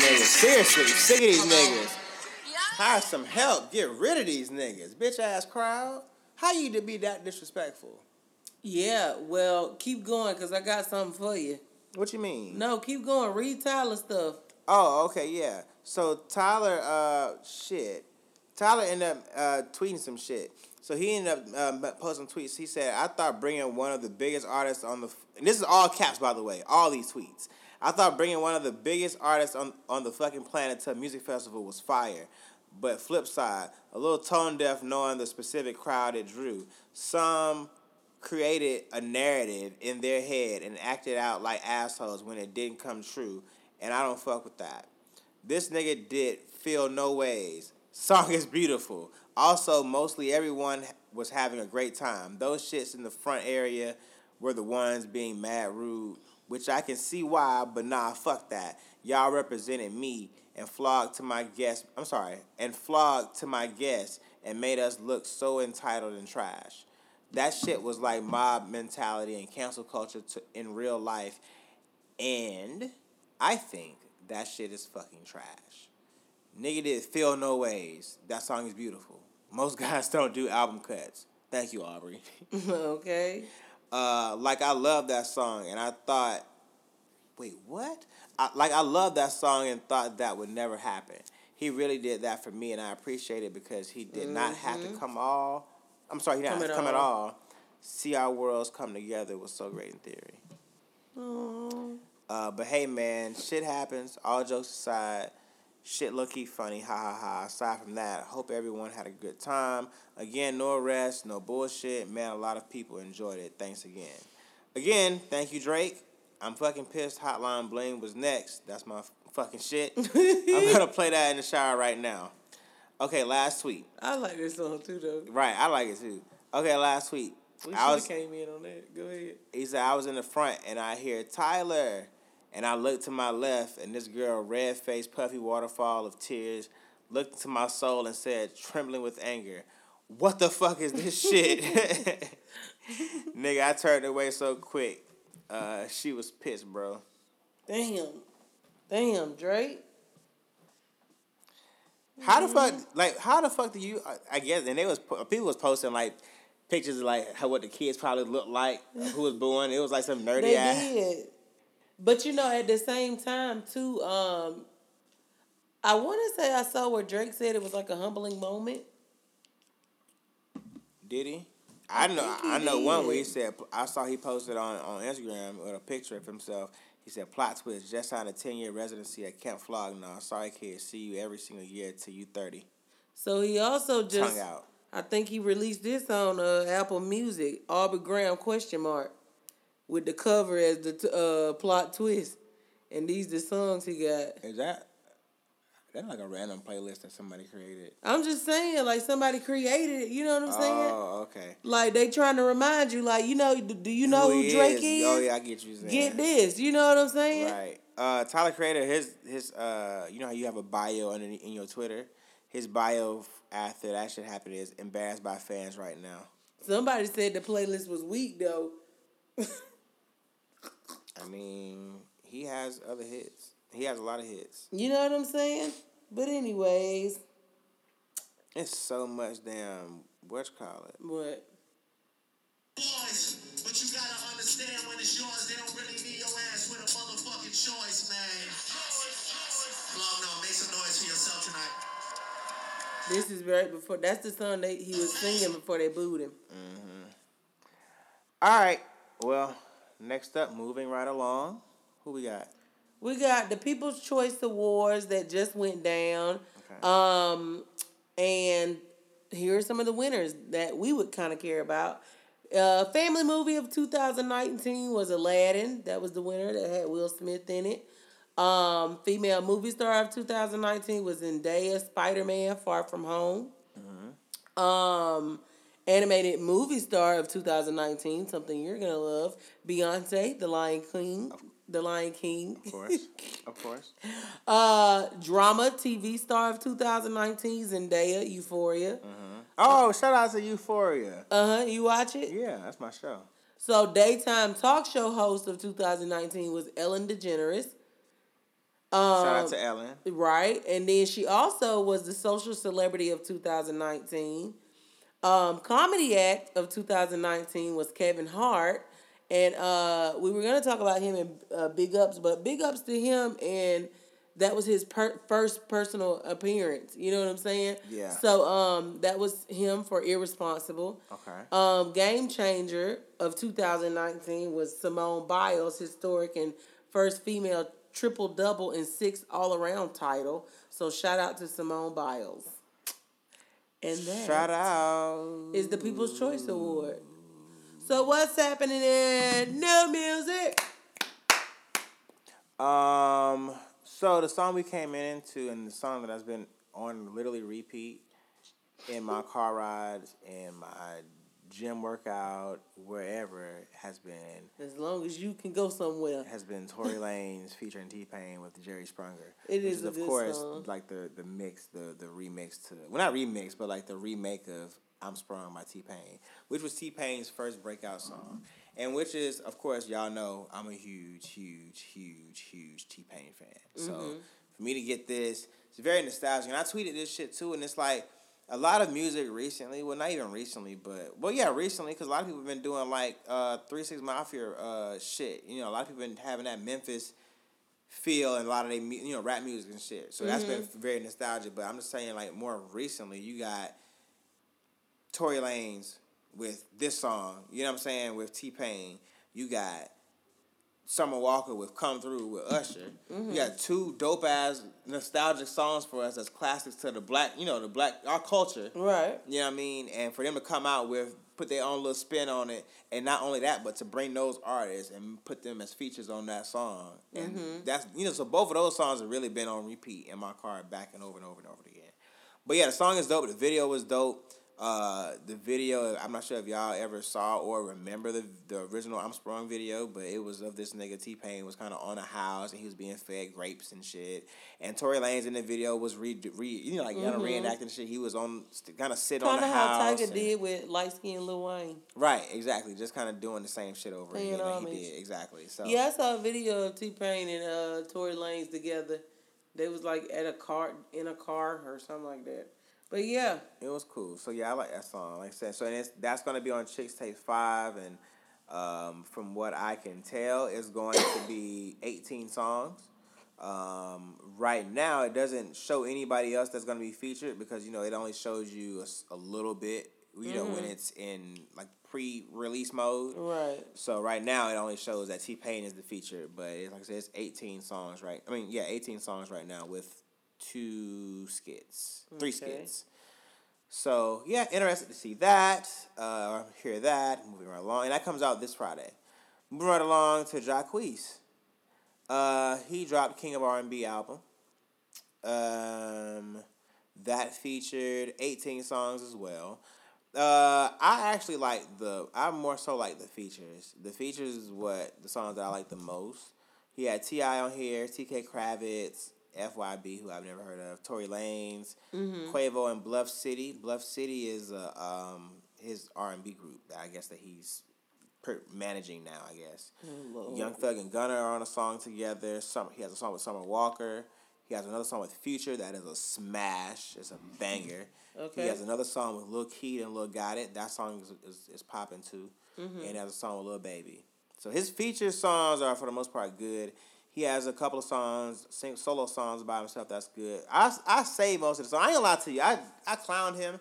niggas. Seriously, sick of these niggas. Hire some help. Get rid of these niggas. Bitch ass crowd. How you to be that disrespectful? Yeah, well, keep going because I got something for you. What you mean? No, keep going. Read Tyler stuff. Oh, okay, yeah. So Tyler, uh, shit. Tyler ended up uh, tweeting some shit. So he ended up um, posting tweets. He said, "I thought bringing one of the biggest artists on the f- and this is all caps by the way, all these tweets. I thought bringing one of the biggest artists on on the fucking planet to a music festival was fire." But flip side, a little tone deaf knowing the specific crowd it drew. Some created a narrative in their head and acted out like assholes when it didn't come true, and I don't fuck with that. This nigga did feel no ways. Song is beautiful. Also, mostly everyone was having a great time. Those shits in the front area were the ones being mad rude, which I can see why, but nah, fuck that. Y'all represented me and flogged to my guests. I'm sorry, and flogged to my guests and made us look so entitled and trash. That shit was like mob mentality and cancel culture to, in real life, and I think that shit is fucking trash. Nigga did feel no ways. That song is beautiful. Most guys don't do album cuts. Thank you, Aubrey. okay. Uh, like I love that song, and I thought, wait, what? I, like I love that song and thought that would never happen. He really did that for me, and I appreciate it because he did not have to come all. I'm sorry, he didn't Come have to at come at all. all. See our worlds come together was so great in theory. Uh, but hey, man, shit happens. All jokes aside, shit low key funny. Ha ha ha. Aside from that, I hope everyone had a good time. Again, no arrests, no bullshit. Man, a lot of people enjoyed it. Thanks again. Again, thank you, Drake. I'm fucking pissed. Hotline Bling was next. That's my fucking shit. I'm gonna play that in the shower right now. Okay, last tweet. I like this song too, though. Right, I like it too. Okay, last tweet. We I should have was came in on that. Go ahead. he said I was in the front and I hear Tyler, and I looked to my left and this girl, red face, puffy waterfall of tears, looked into my soul and said, trembling with anger, "What the fuck is this shit?" Nigga, I turned away so quick. Uh, she was pissed, bro. Damn. Damn, Drake. How the fuck, like, how the fuck do you? I- I guess, and they was people was posting like pictures of like how what the kids probably looked like, who was born. It was like some nerdy They ass. did. But you know, at the same time, too, um, I want to say I saw where Drake said it was like a humbling moment. Did he? I know. he I know one where he said. I saw he posted on on Instagram with a picture of himself. He said, "Plot twist: Just signed a ten year residency at Camp Flog. Now, sorry, kid. See you every single year till you 30. So he also just Tongue out. I think he released this on uh, Apple Music, Aubrey Graham question mark, with the cover as the t- uh, plot twist, and these the songs he got. Is that that's like a random playlist that somebody created? I'm just saying, like somebody created it. You know what I'm saying? Oh, okay. Like they trying to remind you, like you know, do do you know who, Drake is? Oh yeah, I get you. Saying. Get this. You know what I'm saying? Right. Uh, Tyler Creator, his his uh, you know how you have a bio underneath in your Twitter. His bio after that shit happened is embarrassed by fans right now. Somebody said the playlist was weak though. I mean, he has other hits. He has a lot of hits. You know what I'm saying? But anyways, It's so much damn what you call it. what? Boys, but you gotta understand when it's yours, they don't really need your ass with a motherfucking choice, man. Love no, make some noise for yourself tonight. This is right before. That's the song they he was singing before they booed him. Mm-hmm. All right. Well, next up, moving right along. Who we got? We got the People's Choice Awards that just went down. Okay. Um, and here are some of the winners that we would kind of care about. Uh, family movie of 2019 was Aladdin. That was the winner that had Will Smith in it. Um, female movie star of 2019 was Zendaya, Spider Man, Far From Home. Um, animated movie star of 2019, something you're gonna love, Beyonce, The Lion King, The Lion King. Of course. of course. Uh, drama TV star of 2019, Zendaya, Euphoria. Oh, shout out to Euphoria. Uh huh. You watch it? Yeah, that's my show. So daytime talk show host of 2019 was Ellen DeGeneres. Um, Shout out to Ellen. Right. And then she also was the social celebrity of 2019. Um, comedy act of 2019 was Kevin Hart. And uh, we were going to talk about him in uh, Big Ups, but Big Ups to him. And that was his per- first personal appearance. You know what I'm saying? Yeah. So um, that was him for Irresponsible. Okay. Um, Game Changer of 2019 was Simone Biles' historic and first female triple double and six all around title. So shout out to Simone Biles. And that Shout out. is the People's Choice Award. So what's happening in new music? Um. So the song we came into, and the song that has been on literally repeat in my car rides, and my gym workout, wherever, has been As long as you can go somewhere. has been Tory Lanez featuring T Pain with Jerry Sprunger. It which is a of course song. like the the mix, the the remix to well not remix, but like the remake of I'm Sprung by T Pain, which was T Pain's first breakout song, and which is of course y'all know I'm a huge, huge, huge, huge T Pain fan. So Mm-hmm. for me to get this, it's very nostalgic, and I tweeted this shit too, and it's like. A lot of music recently, well, not even recently, but well, yeah, recently, because a lot of people have been doing like uh, Three Six Mafia uh, shit. You know, a lot of people have been having that Memphis feel and a lot of they you know rap music and shit. So that's been very nostalgic. But I'm just saying like more recently, you got Tory Lanez with this song. You know what I'm saying with T Pain. You got Summer Walker with "Come Through" with Usher. You got mm-hmm. two dope ass nostalgic songs for us as classics to the black, you know, the black our culture. Right. You know what I mean? And for them to come out with put their own little spin on it, and not only that, but to bring those artists and put them as features on that song, and mm-hmm. that's you know, so both of those songs have really been on repeat in my car, back and over and over and over again. But yeah, the song is dope. The video was dope. Uh, the video, I'm not sure if y'all ever saw or remember the the original I'm Sprung video, but it was of this nigga T Pain was kind of on a house and he was being fed grapes and shit. And Tory Lanez in the video was re, re you know like kind of reenacting shit. He was on kind of sitting on Kind the of how house. Tiger and- did with light skinned Lil Wayne. Right, exactly. Just kind of doing the same shit over Paying again that he did. Exactly. So Yeah, I saw a video of T Pain and uh, Tory Lanez together. They was like at a car in a car or something like that. But yeah, it was cool. So yeah, I like that song. Like I said, so and it's, that's gonna be on Chixtape Five, and um, from what I can tell, it's going to be eighteen songs. Um, right now, it doesn't show anybody else that's gonna be featured because you know it only shows you a little bit. You know when it's in like pre-release mode. right. So right now it only shows that T Pain is the feature, but it's, like I said, it's eighteen songs, right? I mean, yeah, eighteen songs right now with two skits, three Okay. skits. So yeah, interested to see that, uh, or hear that. Moving right along, and that comes out this Friday. Moving right along to Jacquees. Uh, he dropped King of R and B album. Um, that featured eighteen songs as well. Uh, I actually like the. I more so like the features. The features is what the songs that I like the most. He had T.I on here, T.K. Kravitz, FYB, who I've never heard of, Tory Lanez, Mhm. Quavo, and Bluff City. Bluff City is a um his R and B group. that I guess that he's per- managing now. I guess. Lord. Young Thug and Gunna are on a song together. Some he has a song with Summer Walker. He has another song with Future that is a smash. It's a banger. Okay. He has another song with Lil Keed and Lil Got It. That song is, is, is popping too. Mhm. And he has a song with Lil Baby. So his feature songs are for the most part good. He has a couple of songs, sing, solo songs by himself. That's good. I, I say most of the songs. I ain't gonna lie to you. I I clowned him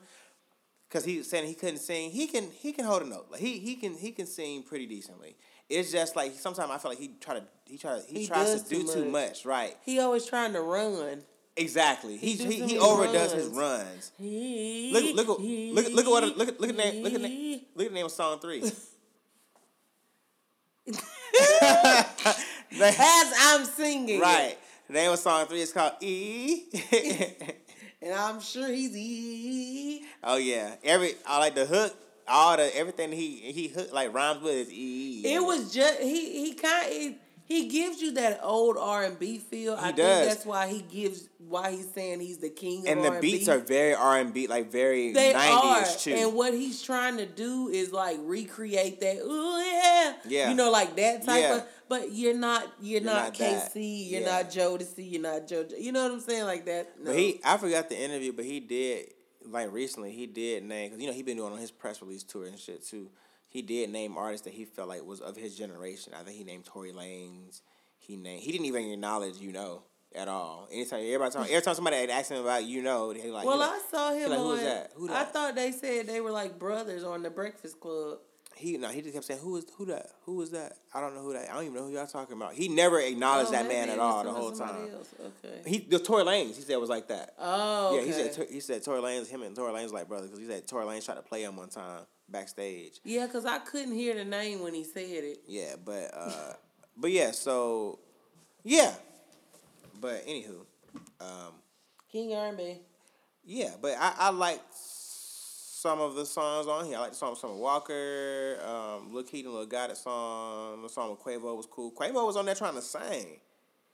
because he saying he couldn't sing. He can he can hold a note. Like he he can he can sing pretty decently. It's just like sometimes I feel like he try to he try to he, He tries to do too too much. much. Right. He always trying to run. Exactly. He He he, he, overdoes his runs. Look look look look at what look at look at name look at name look at the name of song three. As I'm singing, Right. The name of song three is called E. and I'm sure he's E. oh yeah. Every I like the hook. All the everything he he hook like rhymes with is E. It was just he he kind he, he gives you that old R and B feel. I does. think that's why he gives why he's saying he's the king and of the R&B. beats are very R and B, like very They are, nineties too. and what he's trying to do is like recreate that. Ooh yeah, Yeah. You know, like that type Yeah. of. But you're not. You're, You're not, not that. You're Yeah. not Jodeci. You're not JoJo. You know what I'm saying? Like that. No. But he, I forgot the interview, but he did like recently. He did name because you know he been doing on his press release tour and shit too. He did name artists that he felt like was of his generation. I think he named Tory Lanez. He named. He didn't even acknowledge you know at all. Anytime everybody talk, every time somebody had asked him about you know, he like. well, like, I saw him like, on. who was that? Who I thought they said they were like brothers on the Breakfast Club. He no, he just kept saying, "Who is who that? Who was that? I don't know who that. I don't even know who y'all talking about." He never acknowledged Oh, that man at all the whole time. else. Okay. He the Tory Lanez, he said it was like that. Oh, Yeah, he said okay. He said Tory Lanez, him and Tory Lanez like brothers because he said Tory Lanez tried to play him one time backstage. Yeah, because I couldn't hear the name when he said it. Yeah, but uh, but yeah, so yeah, but anywho, um, King R&B. yeah, but I I like some of the songs on here. I like the song with Summer Walker, um, Lil Keaton, Lil It song. The song with Quavo was cool. Quavo was on there trying to sing.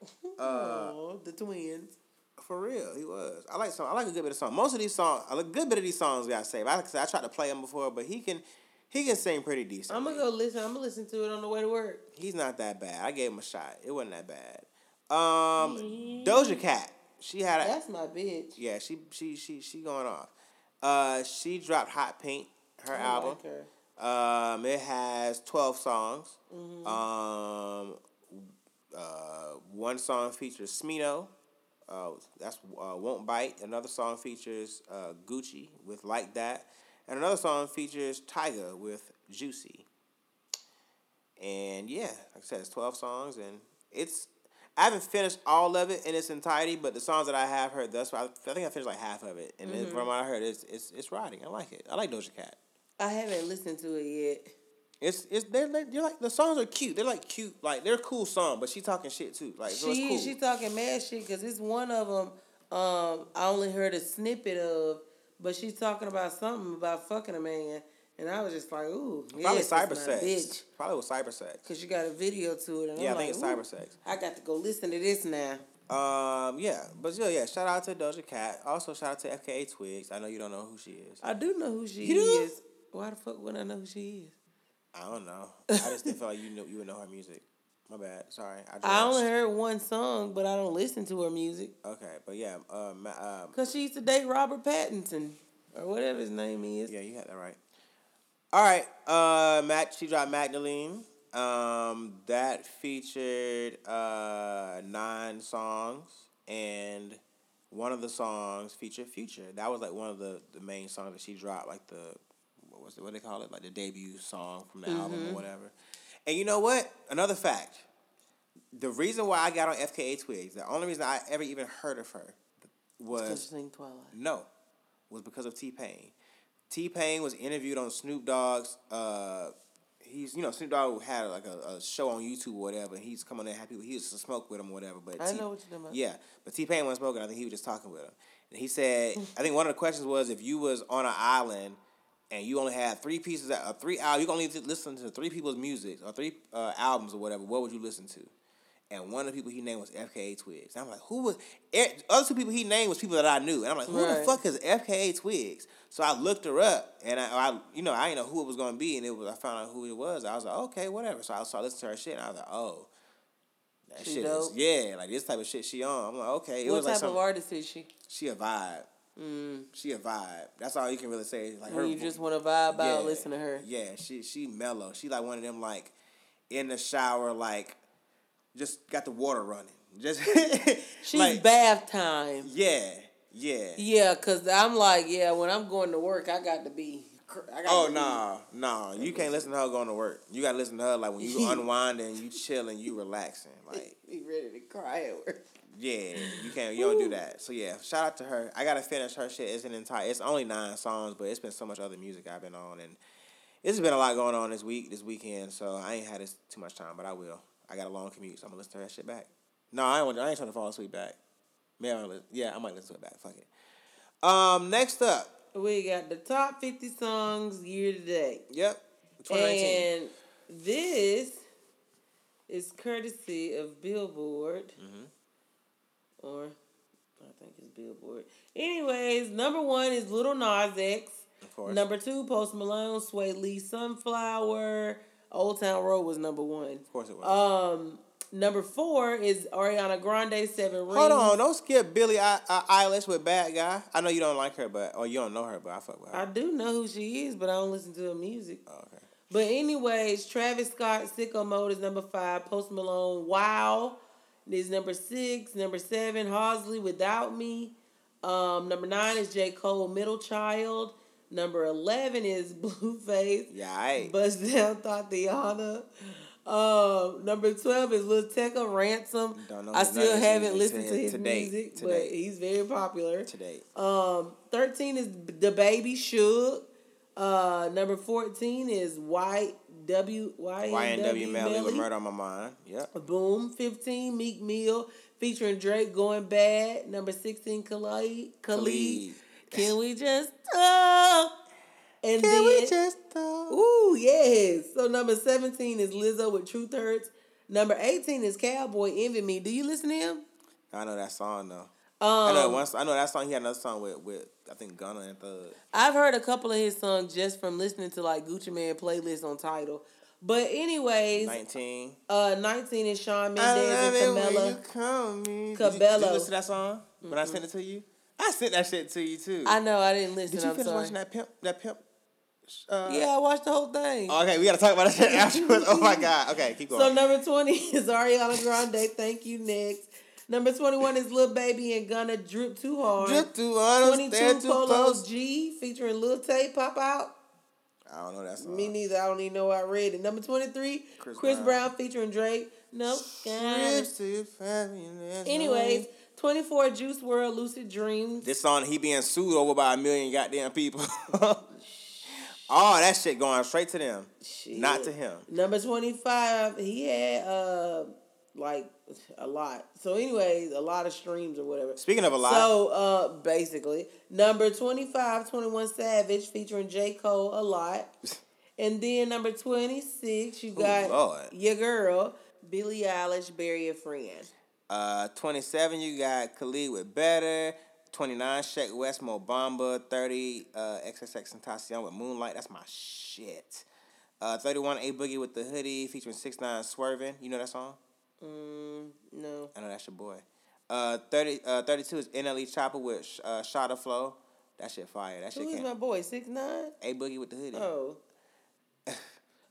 Uh, oh, the twins. For real, he was. I like some. I like a good bit of song. Most of these songs, a good bit of these songs, got saved. I, like I said, I tried to play him before, but he can, he can sing pretty decent. I'm gonna go listen. I'm gonna listen to it on the way to work. He's not that bad. I gave him a shot. It wasn't that bad. Um, Doja Cat. She had a. That's my bitch. Yeah, she she she she going off. Uh, she dropped Hot Pink, her I album. like her. Um, it has twelve songs. Mhm. Um, uh, one song features Smino. Uh, that's uh, Won't Bite. Another song features uh, Gucci with Like That, and another song features Tyga with Juicy. And yeah, like I said, it's twelve songs, and it's. I haven't finished all of it in its entirety, but the songs that I have heard thus far, I think I finished like half of it, and then Mhm. from what I heard, it's it's it's riding. I like it. I like Doja Cat. I haven't listened to it yet. It's it's they're like you're like the songs are cute. They're like cute, like they're cool song, but she talking shit too. Like so it's she cool. she talking mad shit because it's one of them. Um, I only heard a snippet of, but she's talking about something about fucking a man, and I was just like, ooh, Probably yes, cyber sex. bitch, Probably was cyber sex. because you got a video to it. And Yeah, I'm I think like, it's cyber sex. I got to go listen to this now. Um, yeah, but still, yeah. Shout out to Doja Cat. Also, shout out to FKA Twigs. I know you don't know who she is. I do know who she You do? is. Why the fuck wouldn't I know who she is? I don't know. I just didn't feel like you knew you would know her music. My bad. Sorry. I, I only heard one song, but I don't listen to her music. Okay, but yeah. Um, um, Cause she used to date Robert Pattinson or whatever his name is. Yeah, you had that right. All right, uh, Matt. She dropped Magdalene. Um, that featured uh nine songs, and one of the songs featured Future. That was like one of the the main songs that she dropped, like the what was it? What they call it? Like the debut song from the album Mhm. or whatever. And you know what? Another fact. The reason why I got on FKA Twigs, the only reason I ever even heard of her was she sing Twilight. no. was because of T Pain. T Pain was interviewed on Snoop Dogg's. Uh, he's you know Snoop Dogg had like a, a show on YouTube or whatever. He's coming there happy. He used to smoke with him or whatever. But I T- know what you're talking about. Yeah, but T Pain wasn't smoking. I think he was just talking with him. And he said, I think one of the questions was if you was on an island and you only had three pieces, of, uh, three albums, you can only listen to three people's music or three uh, albums or whatever. What would you listen to? And one of the people he named was FKA Twigs. And I'm like, who was? eh, Other two people he named was people that I knew, and I'm like, who the fuck is FKA Twigs? So I looked her up, and I, I you know, I didn't know who it was gonna be, and it was I found out who it was. I was like, okay, whatever. So I started listening to her shit, and I was like, oh, that She shit dope. is yeah, like this type of shit she on. I'm like, okay, it what was like type some, of artist is she? she a vibe. She a vibe. That's all you can really say. Like her, you just want to vibe out, Yeah. listen to her. Yeah, she she mellow. She like one of them like in the shower, like just got the water running. Just She's like, bath time. Yeah, yeah. Yeah, cause I'm like, yeah, when I'm going to work, I got to be. I Oh no, no! You can't listen to her going to work. You gotta listen to her like when you unwinding, you chilling, you relaxing. Like Be ready to cry at work. yeah, you can't. You don't do that. So yeah, shout out to her. I gotta finish her shit. It's an entire. It's only nine songs, but it's been so much other music I've been on, and it's been a lot going on this week, this weekend. So I ain't had this too much time, but I will. I got a long commute, so I'm gonna listen to that shit back. No, I ain't. I ain't trying to fall asleep back. Maybe I'm gonna yeah, I might listen to it back. Fuck it. Um, next up. We got the top 50 songs year to date. Yep. 2019. And this is courtesy of Billboard. Mm-hmm. Or I think it's Billboard. Anyways, number one is Little Nas X. Of course. Number two, Post Malone, Swae Lee, Sunflower. Old Town Road was number one. Of course it was. Um, number four is Ariana Grande, Seven Rings. Hold on, don't skip Billie I- I- Eilish with Bad Guy. I know you don't like her, but or you don't know her, but I fuck with her. I do know who she is, but I don't listen to her music. Oh, okay. But anyways, Travis Scott, Sicko Mode is number five. Post Malone, Wow is number six. Number seven, Halsey, Without Me. Um, number nine is J. Cole, Middle Child. Number eleven is Blueface. Yeah, I. Bust Down Tatiana. Um, number twelve is Lil Tecca, Ransom. I still haven't listened to his date. music, To but he's very popular. to date. Um, thirteen is DaBaby Suge. Uh, number fourteen is White W Y YNW Melly with Murder on My Mind. Yep. Boom. Fifteen Meek Mill featuring Drake going bad. Number sixteen Khalid. Khalid. Khalid. Can we just talk? And Can then we just talk? Ooh, yes. So number 17 is Lizzo with Truth Hurts. Number 18 is Calboy Envy Me. Do you listen to him? I know that song though. Um, I know one. I know that song. He had another song with with I think Gunna and Thug. I've heard a couple of his songs just from listening to like Gucci Mane playlist on Tidal. But anyways, Nineteen. uh 19 is Mendes love and Camilla. me. Did you, did you listen to that song when I sent it to you? I sent that shit to you too. I know I didn't listen. Did you I'm finish sorry. watching that pimp? That pimp. Uh, Yeah, I watched the whole thing. Okay, we gotta talk about that shit afterwards. Oh my god. Okay, keep going. So number 20 is Ariana Grande. Thank you, next. Number 21 is Lil Baby and Gunna Drip Too Hard. Drip too hard, 22 stand too Polo close. G featuring Lil Tjay Pop Out. I don't know that song. Me neither. I don't even know I read it. Number 23, Chris, Chris Brown. Brown. featuring Drake. Nope. Trips to family, there's Anyways, 24 Juice WRLD Lucid Dreams. this song he being sued over by a million goddamn people. oh, that shit going straight to them, not to him. Number 25, he had uh like a lot. So anyways, a lot of streams or whatever. Speaking of a lot, So uh basically, number 25, 21 Savage featuring J. Cole a lot. And then number 26, you got Lord. your girl, Billie Eilish, Bury a Friend. Uh, twenty-seven you got Khalid with Better. Twenty-nine Sheck West, Mo Bamba. Thirty uh, XXX Tentacion with Moonlight. That's my shit. Uh, Thirty-one A Boogie with the hoodie featuring Six Nine Swerving. You know that song? Mm, no. I know that's your boy. Uh, 30, uh, 32 is NLE Choppa with uh, Shotta Flow. That shit fire. That shit Who is my boy? Six nine? A Boogie with the hoodie. Oh.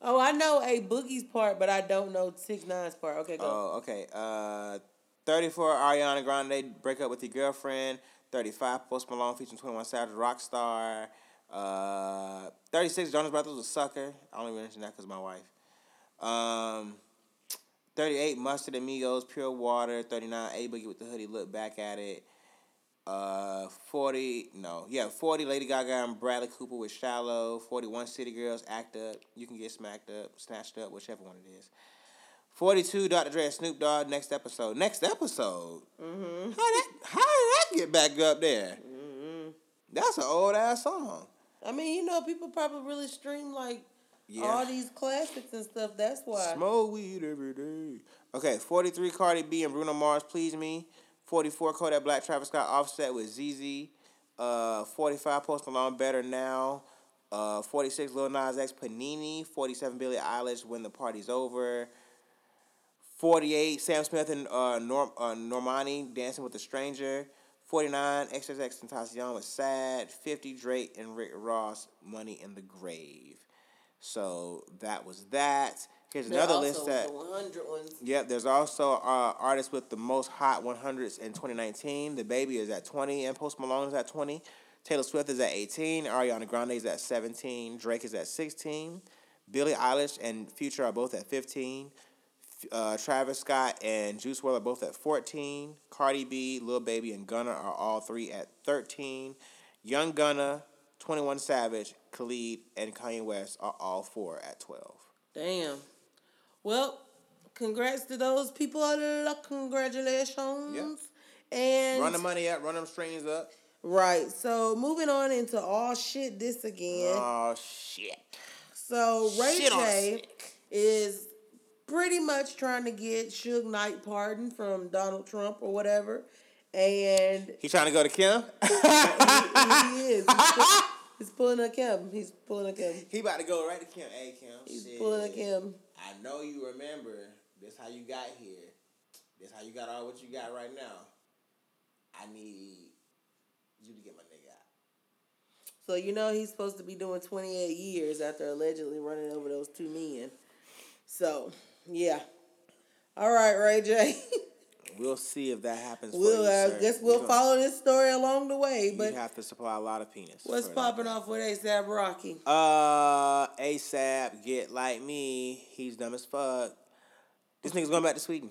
Oh, I know a Boogie's part, but I don't know Six Nine's part. Okay, go. Oh, okay. Uh, 34, Ariana Grande, Break Up With Your Girlfriend. 35, Post Malone featuring 21 Savage, Rockstar. Uh, 36, Jonas Brothers was Sucker. I only mention that because my wife. Um, 38, Mustard Amigos, Pure Water. 39, A Boogie with the Hoodie, Look Back at It. Uh, 40, no, yeah, 40 Lady Gaga and Bradley Cooper with Shallow. 41 City Girls Act Up. You can get smacked up, snatched up, whichever one it is. 42 Dr. Dre Snoop Dogg. Next episode. Next episode. Mm-hmm. How that? How did that get back up there? Mm-hmm. That's an old ass song. I mean, you know, people probably really stream like Yeah. all these classics and stuff. That's why. Smoke weed every day. Okay, 43 Cardi B and Bruno Mars, Please Me. 44 Kodak Black, Travis Scott, Offset with ZEZE. Uh, 45 Post Malone, Better Now. Uh, 46 Lil Nas X, Panini. 47 Billie Eilish, When the Party's Over. 48 Sam Smith and uh, Norm, uh, Normani, Dancing with a Stranger. 49 XXX Tentacion with Sad. 50 Drake and Rick Ross, Money in the Grave. So that was that. Here's There another list that. the 100 ones. Yep, there's also uh, artists with the most hot 100s in 2019. DaBaby is at 20, and Post Malone is at 20. Taylor Swift is at 18. Ariana Grande is at 17. Drake is at 16. Billie Eilish and Future are both at 15. Uh, Travis Scott and Juice WRLD are both at 14. Cardi B, Lil Baby, and Gunna are all three at 13. Young Gunna, 21 Savage, Khalid, and Kanye West are all four at 12. Damn. Well, congrats to those people. Congratulations. And Run the money up, run them strings up. right. So moving on into all shit this again. Oh, shit. So Ray Shit J is pretty much trying to get Suge Knight pardon from Donald Trump or whatever, and He trying to go to Kim? he is. He's, he's pulling a Kim. He's pulling a Kim. He about to go right to Kim. Hey, Kim. He's shit. pulling a Kim. I know you remember. This how you got here. This how you got all what you got right now. I need you to get my nigga out. So you know he's supposed to be doing 28 years after allegedly running over those two men. So yeah. All right, Ray J. We'll see if that happens. we'll you, uh, guess we'll gonna- follow this story along the way. But you have to supply a lot of penis. what's popping off with ASAP Rocky? Uh, ASAP, get like me. He's dumb as fuck. This nigga's going back to Sweden.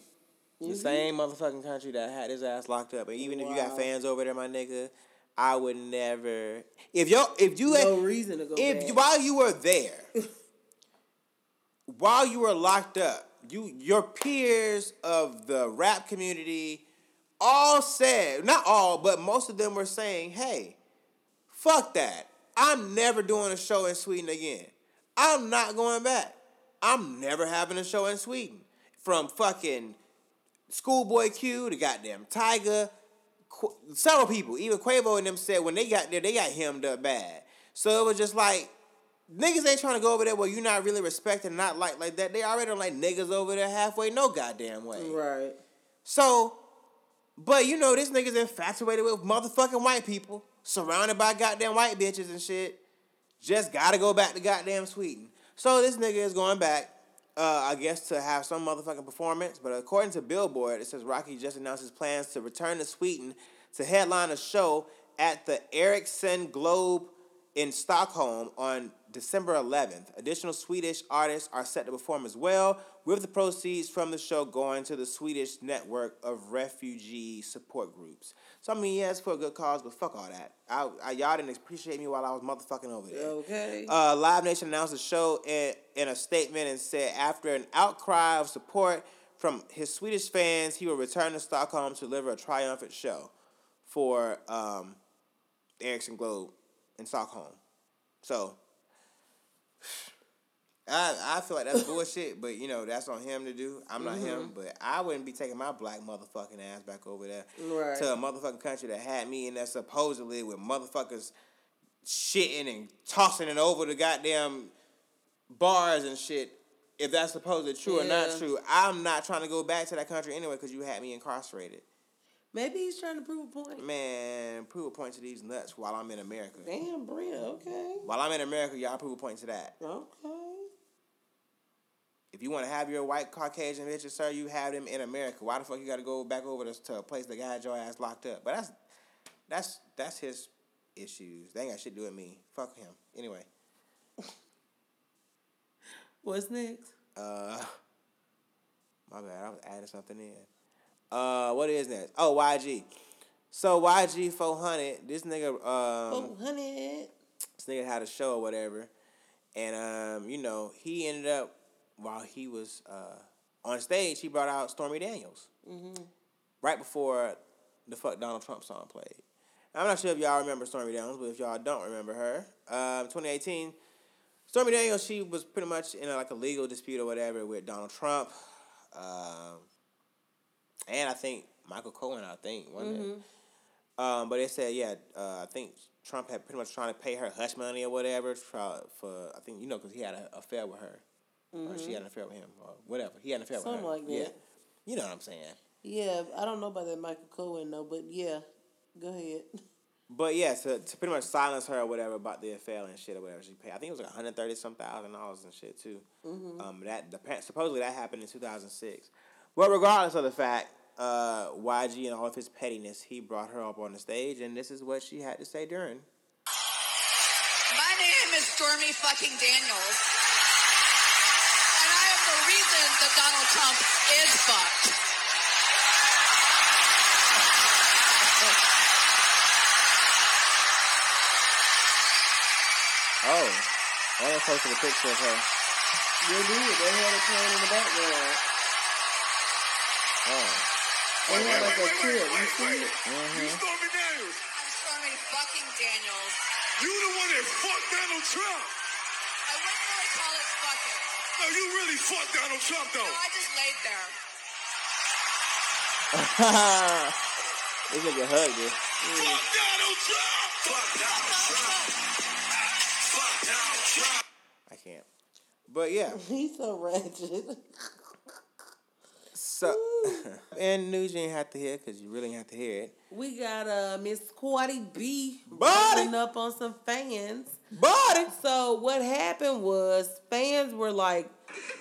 The same motherfucking country that had his ass locked up. And even if you got fans over there, my nigga, I would never. If yo, if you had No had, reason to go if back. you, while you were there, while you were locked up, you your peers of the rap community all said, not all, but most of them were saying, "Hey, fuck that. I'm never doing a show in Sweden again. I'm not going back. I'm never having a show in Sweden." From fucking Schoolboy Q to goddamn Tyga, several people, even Quavo and them said when they got there, they got hemmed up bad. So it was just like niggas ain't trying to go over there where you're not really respecting, not like like that. They already don't like niggas over there halfway, no goddamn way. Right. So, but you know, this nigga's infatuated with motherfucking white people, surrounded by goddamn white bitches and shit. Just gotta go back to goddamn Sweden. So this nigga is going back, uh, I guess, to have some motherfucking performance. But according to Billboard, it says Rocky just announced his plans to return to Sweden to headline a show at the Ericsson Globe in Stockholm on December 11th. Additional Swedish artists are set to perform as well, with the proceeds from the show going to the Swedish network of refugee support groups. So I mean, yeah, it's for a good cause, but fuck all that. I, I y'all didn't appreciate me while I was motherfucking over there. Okay. Uh, Live Nation announced the show in, in a statement and said after an outcry of support from his Swedish fans, he will return to Stockholm to deliver a triumphant show for um, Ericsson Globe in Stockholm. So I I feel like that's bullshit, but you know that's on him to do. I'm not him, mm-hmm. but I wouldn't be taking my black motherfucking ass back over there Right. to a motherfucking country that had me in there supposedly with motherfuckers shitting and tossing it over the goddamn bars and shit. If that's supposedly true or not true, I'm not trying to go back to that country anyway because you had me incarcerated. Maybe he's trying to prove a point. Man, prove a point to these nuts while I'm in America. Damn, Bria. Okay. While I'm in America, y'all prove a point to that. Okay. If you want to have your white Caucasian bitches, sir, you have them in America. Why the fuck you got to go back over to, to a place that got your ass locked up? But that's that's that's his issues. They ain't got shit to do with me. Fuck him. Anyway, What's next? uh, my bad. I was adding something in. Uh, what is next? Oh, YG. So YG four hundred, this nigga um Oh, honey. this nigga had a show or whatever, and um, you know, he ended up while he was uh on stage, he brought out Stormy Daniels Mhm. right before the fuck Donald Trump song played. I'm not sure if y'all remember Stormy Daniels, but if y'all don't remember her, um, 2018, Stormy Daniels, she was pretty much in a, like a legal dispute or whatever with Donald Trump, um, and I think Michael Cohen. I think wasn't it? Um, but they said, yeah, uh, I think Trump had pretty much trying to pay her hush money or whatever for, for I think you know because he had an affair with her, or she had an affair with him, or whatever. He had an affair Something with her. Something like Yeah, that. you know what I'm saying. Yeah, I don't know about that Michael Cohen though, but yeah, go ahead. But yeah, to, to pretty much silence her or whatever about the affair and shit or whatever she paid. I think it was like 130 some thousand dollars and shit too. Um, that the, supposedly that happened in 2006. But regardless of the fact, uh, YG and all of his pettiness, he brought her up on the stage, and this is what she had to say during. My name is Stormy fucking Daniels. And I am the reason that Donald Trump is fucked. Oh, I didn't posted a picture of her. You They did. They had a playing in the background. Oh, They had like a clip. You see it? You mm-hmm. Stormy Daniels. I'm Stormy fucking Daniels. You the one that fucked Donald Trump. I wouldn't really call it fucking. No, you really fucked Donald Trump No, though. I just laid there. this nigga hugged her. Fuck Donald Trump. Fuck Donald Trump. Fuck Donald Trump. I can't. But yeah, He's so ratchet. So and news you ain't have to hear because you really ain't have to hear it. We got uh Miss Cardi B Buddy. running up on some fans. Buddy, So what happened was fans were like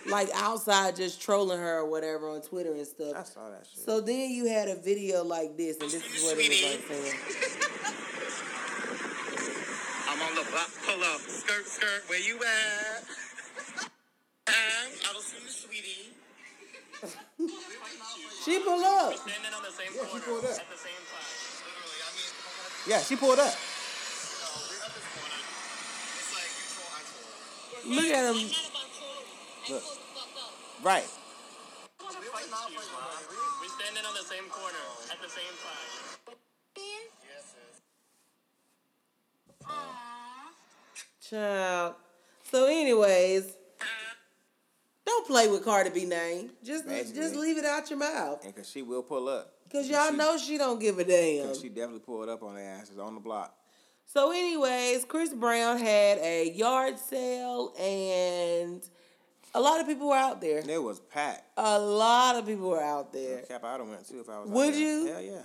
like outside just trolling her or whatever on Twitter and stuff. I saw that shit. So then you had a video like this, and this is what it was like saying. I'm on the block, pull up, skirt, skirt, where you at? And I was seeing sweetie. She pulled up. Standing on the same Yeah, she pulled up. at the same time. Literally, I mean, yeah, she pulled up. we're at this corner. It's like you troll, I troll. Look at him. Look. Right. We're standing on the same corner at the same time. Yes, Child. So, anyways, don't play with Cardi B name. Just Basically. just leave it out your mouth. And cause she will pull up. Cause y'all She- know she don't give a damn. Cause she definitely pulled up on the asses on the block. So, anyways, Chris Brown had a yard sale, and a lot of people were out there. It was packed. A lot of people were out there. Cap, I'd have went too if I was. out Would you? Hell yeah.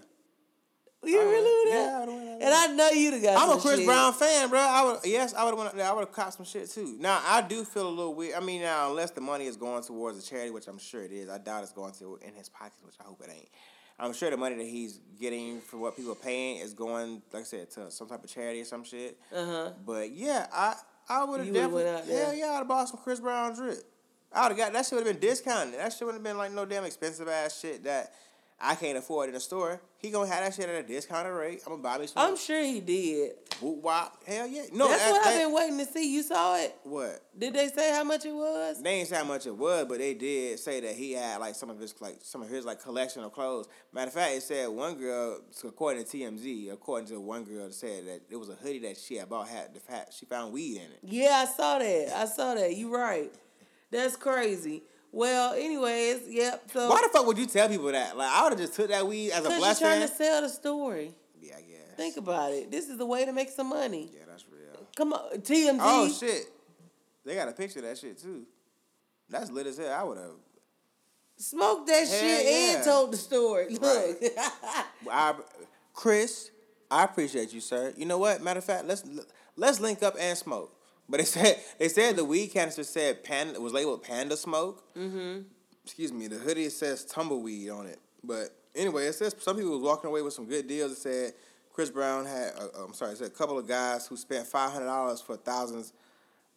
You really would. would Yeah. I would've And I know you'd have got. I'm a Chris shit. Brown fan, bro. I would yes, I would have went. I would have caught some shit too. Now I do feel a little weird. I mean, now unless the money is going towards a charity, which I'm sure it is, I doubt it's going to in his pockets, which I hope it ain't. I'm sure the money that he's getting for what people are paying is going, like I said, to some type of charity or some shit. Uh huh. But yeah, I I would have definitely out there. hell yeah, I'd have bought some Chris Brown drip. I would have got that shit would have been discounted. That shit would have been like no damn expensive ass shit that I can't afford it in the store. He gonna have that shit at a discounted rate. I'm gonna buy me some. I'm sure he did. Whoop wop. Hell yeah. No, That's that- what that- I've been waiting to see. You saw it? What? Did they say how much it was? They ain't say how much it was, but they did say that he had like some of his like some of his like collection of clothes. Matter of fact, it said one girl, according to TMZ, according to one girl, said that it was a hoodie that she had bought had the fact she found weed in it. Yeah, I saw that. I saw that. You right. That's crazy. Well, anyways, yep. So Why the fuck would you tell people that? Like I would have just took that weed as a because you're blessing. trying to sell the story. yeah, I guess. Think about it. This is the way to make some money. Yeah, that's real. Come on, TMZ. Oh shit, they got a picture of that shit too. That's lit as hell. I would have. Smoked that Hell shit yeah. and told the story. Look. I, Chris, I appreciate you, sir. You know what? Matter of fact, let's let's link up and smoke. But they said they said the weed canister said panda was labeled panda smoke. Mm-hmm. Excuse me. The hoodie says tumbleweed on it. But anyway, it says some people was walking away with some good deals. It said Chris Brown had. Uh, I'm sorry. It said a couple of guys who spent five hundred dollars for thousands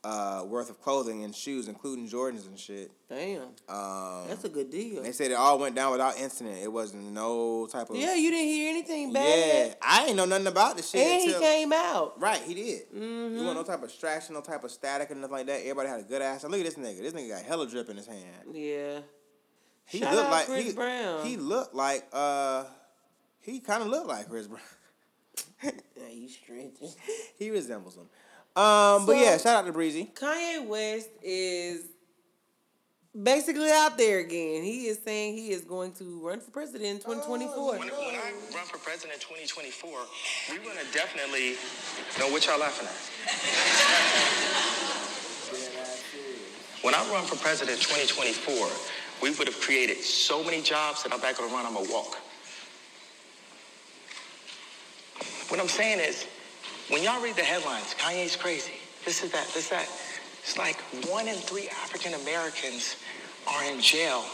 uh, worth of clothing and shoes, including Jordans and shit. Damn, Um, that's a good deal. they said it all went down without incident. It wasn't no type of Yeah, you didn't hear anything bad. Yeah, I ain't know nothing about the shit. and he came out. Right, he did. Mm-hmm. You want no type of distraction, no type of static, and nothing like that. Everybody had a good ass. And look at this nigga. This nigga got hella drip in his hand. Yeah. He Shout looked like Chris he, Brown. he looked like uh he kind of looked like Chris Brown. Yeah, you stretching. he resembles him. Um, but yeah, shout out to Breezy. Kanye West is basically out there again. He is saying he is going to run for president in 2024. When, when I run for president in 2024, we're gonna definitely. know what y'all laughing at? When I run for president in 2024, we would have created so many jobs that I'm back on the run. I'm gonna walk. What I'm saying is, when y'all read the headlines, Kanye's crazy. This is that. This that. It's like one in three African Americans are in jail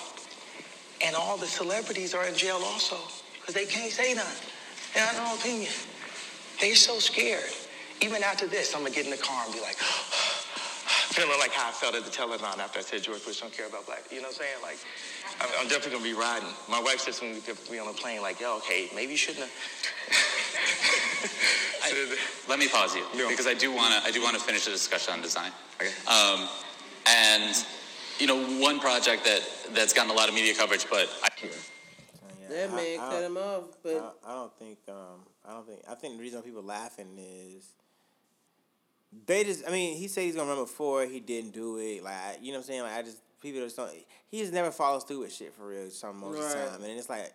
and all the celebrities are in jail also because they can't say nothing. They have no opinion. They're so scared. Even after this, I'm gonna get in the car and be like, feeling like how I felt at the telethon after I said George Bush don't care about black. You know what I'm saying? Like, I'm, I'm definitely gonna be riding. My wife says when we be on the plane, like, yo, okay, maybe you shouldn't have. Let me pause you Yeah. because I do want to. I do want to finish the discussion on design. Okay. Um, and you know, one project that that's gotten a lot of media coverage, but I, That man I- I- cut him off, but I, I don't think um I don't think I think the reason people laughing is they just I mean he said he's gonna run before he didn't do it like you know what I'm saying like I just people just don't he just never follows through with shit for real some most of the time and it's like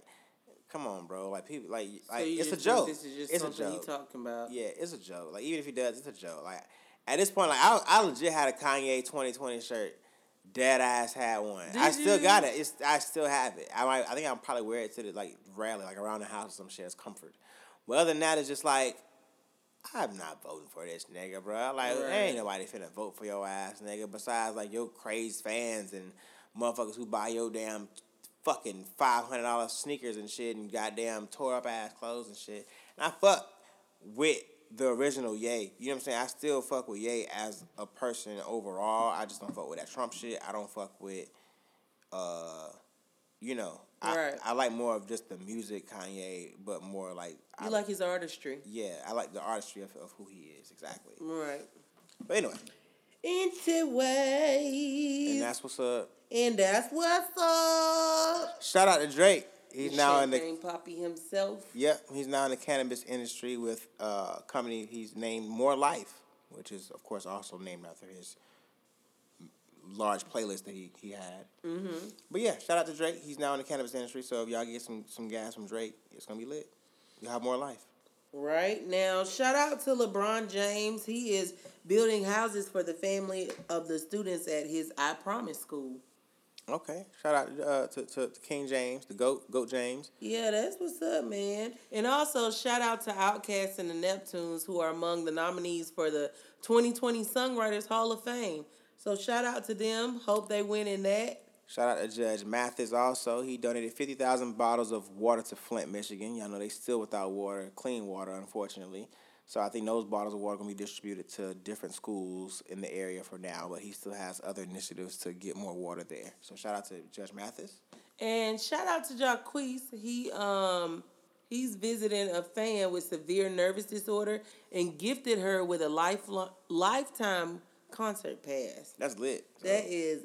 come on bro like people like so like it's a joke This is just it's a something he joke talking about. yeah it's a joke like even if he does it's a joke like at this point like I I legit had a Kanye twenty twenty shirt. Dead ass had one. I still you? got it. It's I still have it. I might, I think I'll probably wear it to the like rarely, like around the house or some shit as comfort. But other than that, it's just like I'm not voting for this nigga, bro. Like Right. ain't nobody finna vote for your ass, nigga. Besides like your crazed fans and motherfuckers who buy your damn fucking five hundred dollar sneakers and shit and goddamn tore up ass clothes and shit. And I fuck with the original Ye. You know what I'm saying? I still fuck with Ye as a person overall. I just don't fuck with that Trump shit. I don't fuck with uh you know, I, Right. I like more of just the music Kanye, but more like You I, like his artistry, yeah, I like the artistry of, of who he is exactly. right? But anyway, Into ways, and that's what's up. and that's what's up. Shout out to Drake. He's now in the Poppy himself. Yep, he's now in the cannabis industry with uh, a company he's named More Life, which is of course also named after his large playlist that he, he had. Mm-hmm. But yeah, shout out to Drake. He's now in the cannabis industry, so if y'all get some some gas from Drake, it's gonna be lit. You'll have more life. Right now, shout out to LeBron James. He is building houses for the family of the students at his I Promise school. Okay, shout out uh, to, to to King James, the goat goat James. Yeah, that's what's up, man. And also shout out to Outkast and the Neptunes who are among the nominees for the 2020 Songwriters Hall of Fame. So shout out to them. Hope they win in that. Shout out to Judge Mathis also. He donated 50,000 bottles of water to Flint, Michigan. Y'all know they still without water, clean water, unfortunately. So I think those bottles of water are going to be distributed to different schools in the area for now, but he still has other initiatives to get more water there. So shout out to Judge Mathis. And shout out to Jacquees. He um he's visiting a fan with severe nervous disorder and gifted her with a life lifetime concert pass. That's lit. So That is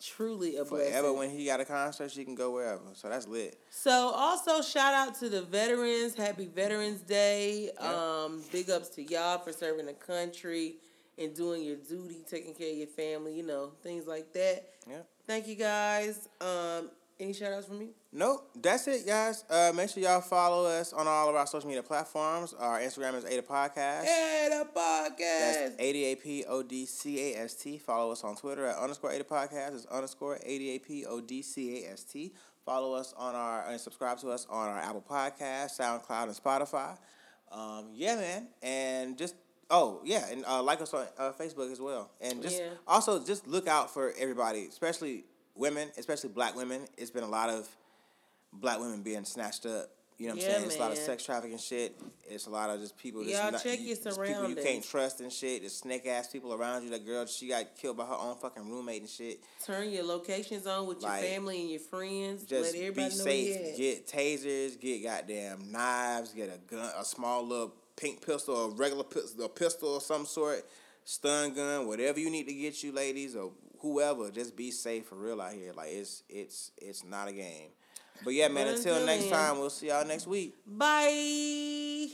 truly a blessing. forever when he got a concert, she can go wherever. So that's lit. So also shout out to the veterans. Happy Veterans Day. Yeah. Um, big ups to y'all for serving the country and doing your duty, taking care of your family, you know, things like that. Yeah. Thank you guys. Um, any shout outs from you? Nope, that's it, guys. Uh, make sure y'all follow us on all of our social media platforms. Our Instagram is Ada Podcast. Hey, the That's podcast. A D A P O D C A S T. Follow us on Twitter at underscore A Podcast. It's underscore A D A P O D C A S T. Follow us on our and subscribe to us on our Apple Podcast, SoundCloud, and Spotify. Um, yeah, man, and just oh yeah, and uh, like us on uh, Facebook as well. And just Yeah. also just look out for everybody, especially women, especially Black women. It's been a lot of Black women being snatched up You know what Yeah, I'm saying? It's a lot of sex trafficking shit. It's a lot of just people. Just Y'all not, check you, your people you can't trust and shit. There's snake ass people around you. That girl, she got killed by her own fucking roommate and shit. Turn your locations on with your Like, family and your friends. Just Let everybody be safe. Get tasers. Get goddamn knives. Get a gun, a small little pink pistol, a regular pistol, a pistol of some sort, stun gun, whatever you need to get you, ladies or whoever. Just be safe for real out here. Like it's it's it's not a game. But yeah, man. Until until next then- time, we'll see y'all next week. Bye.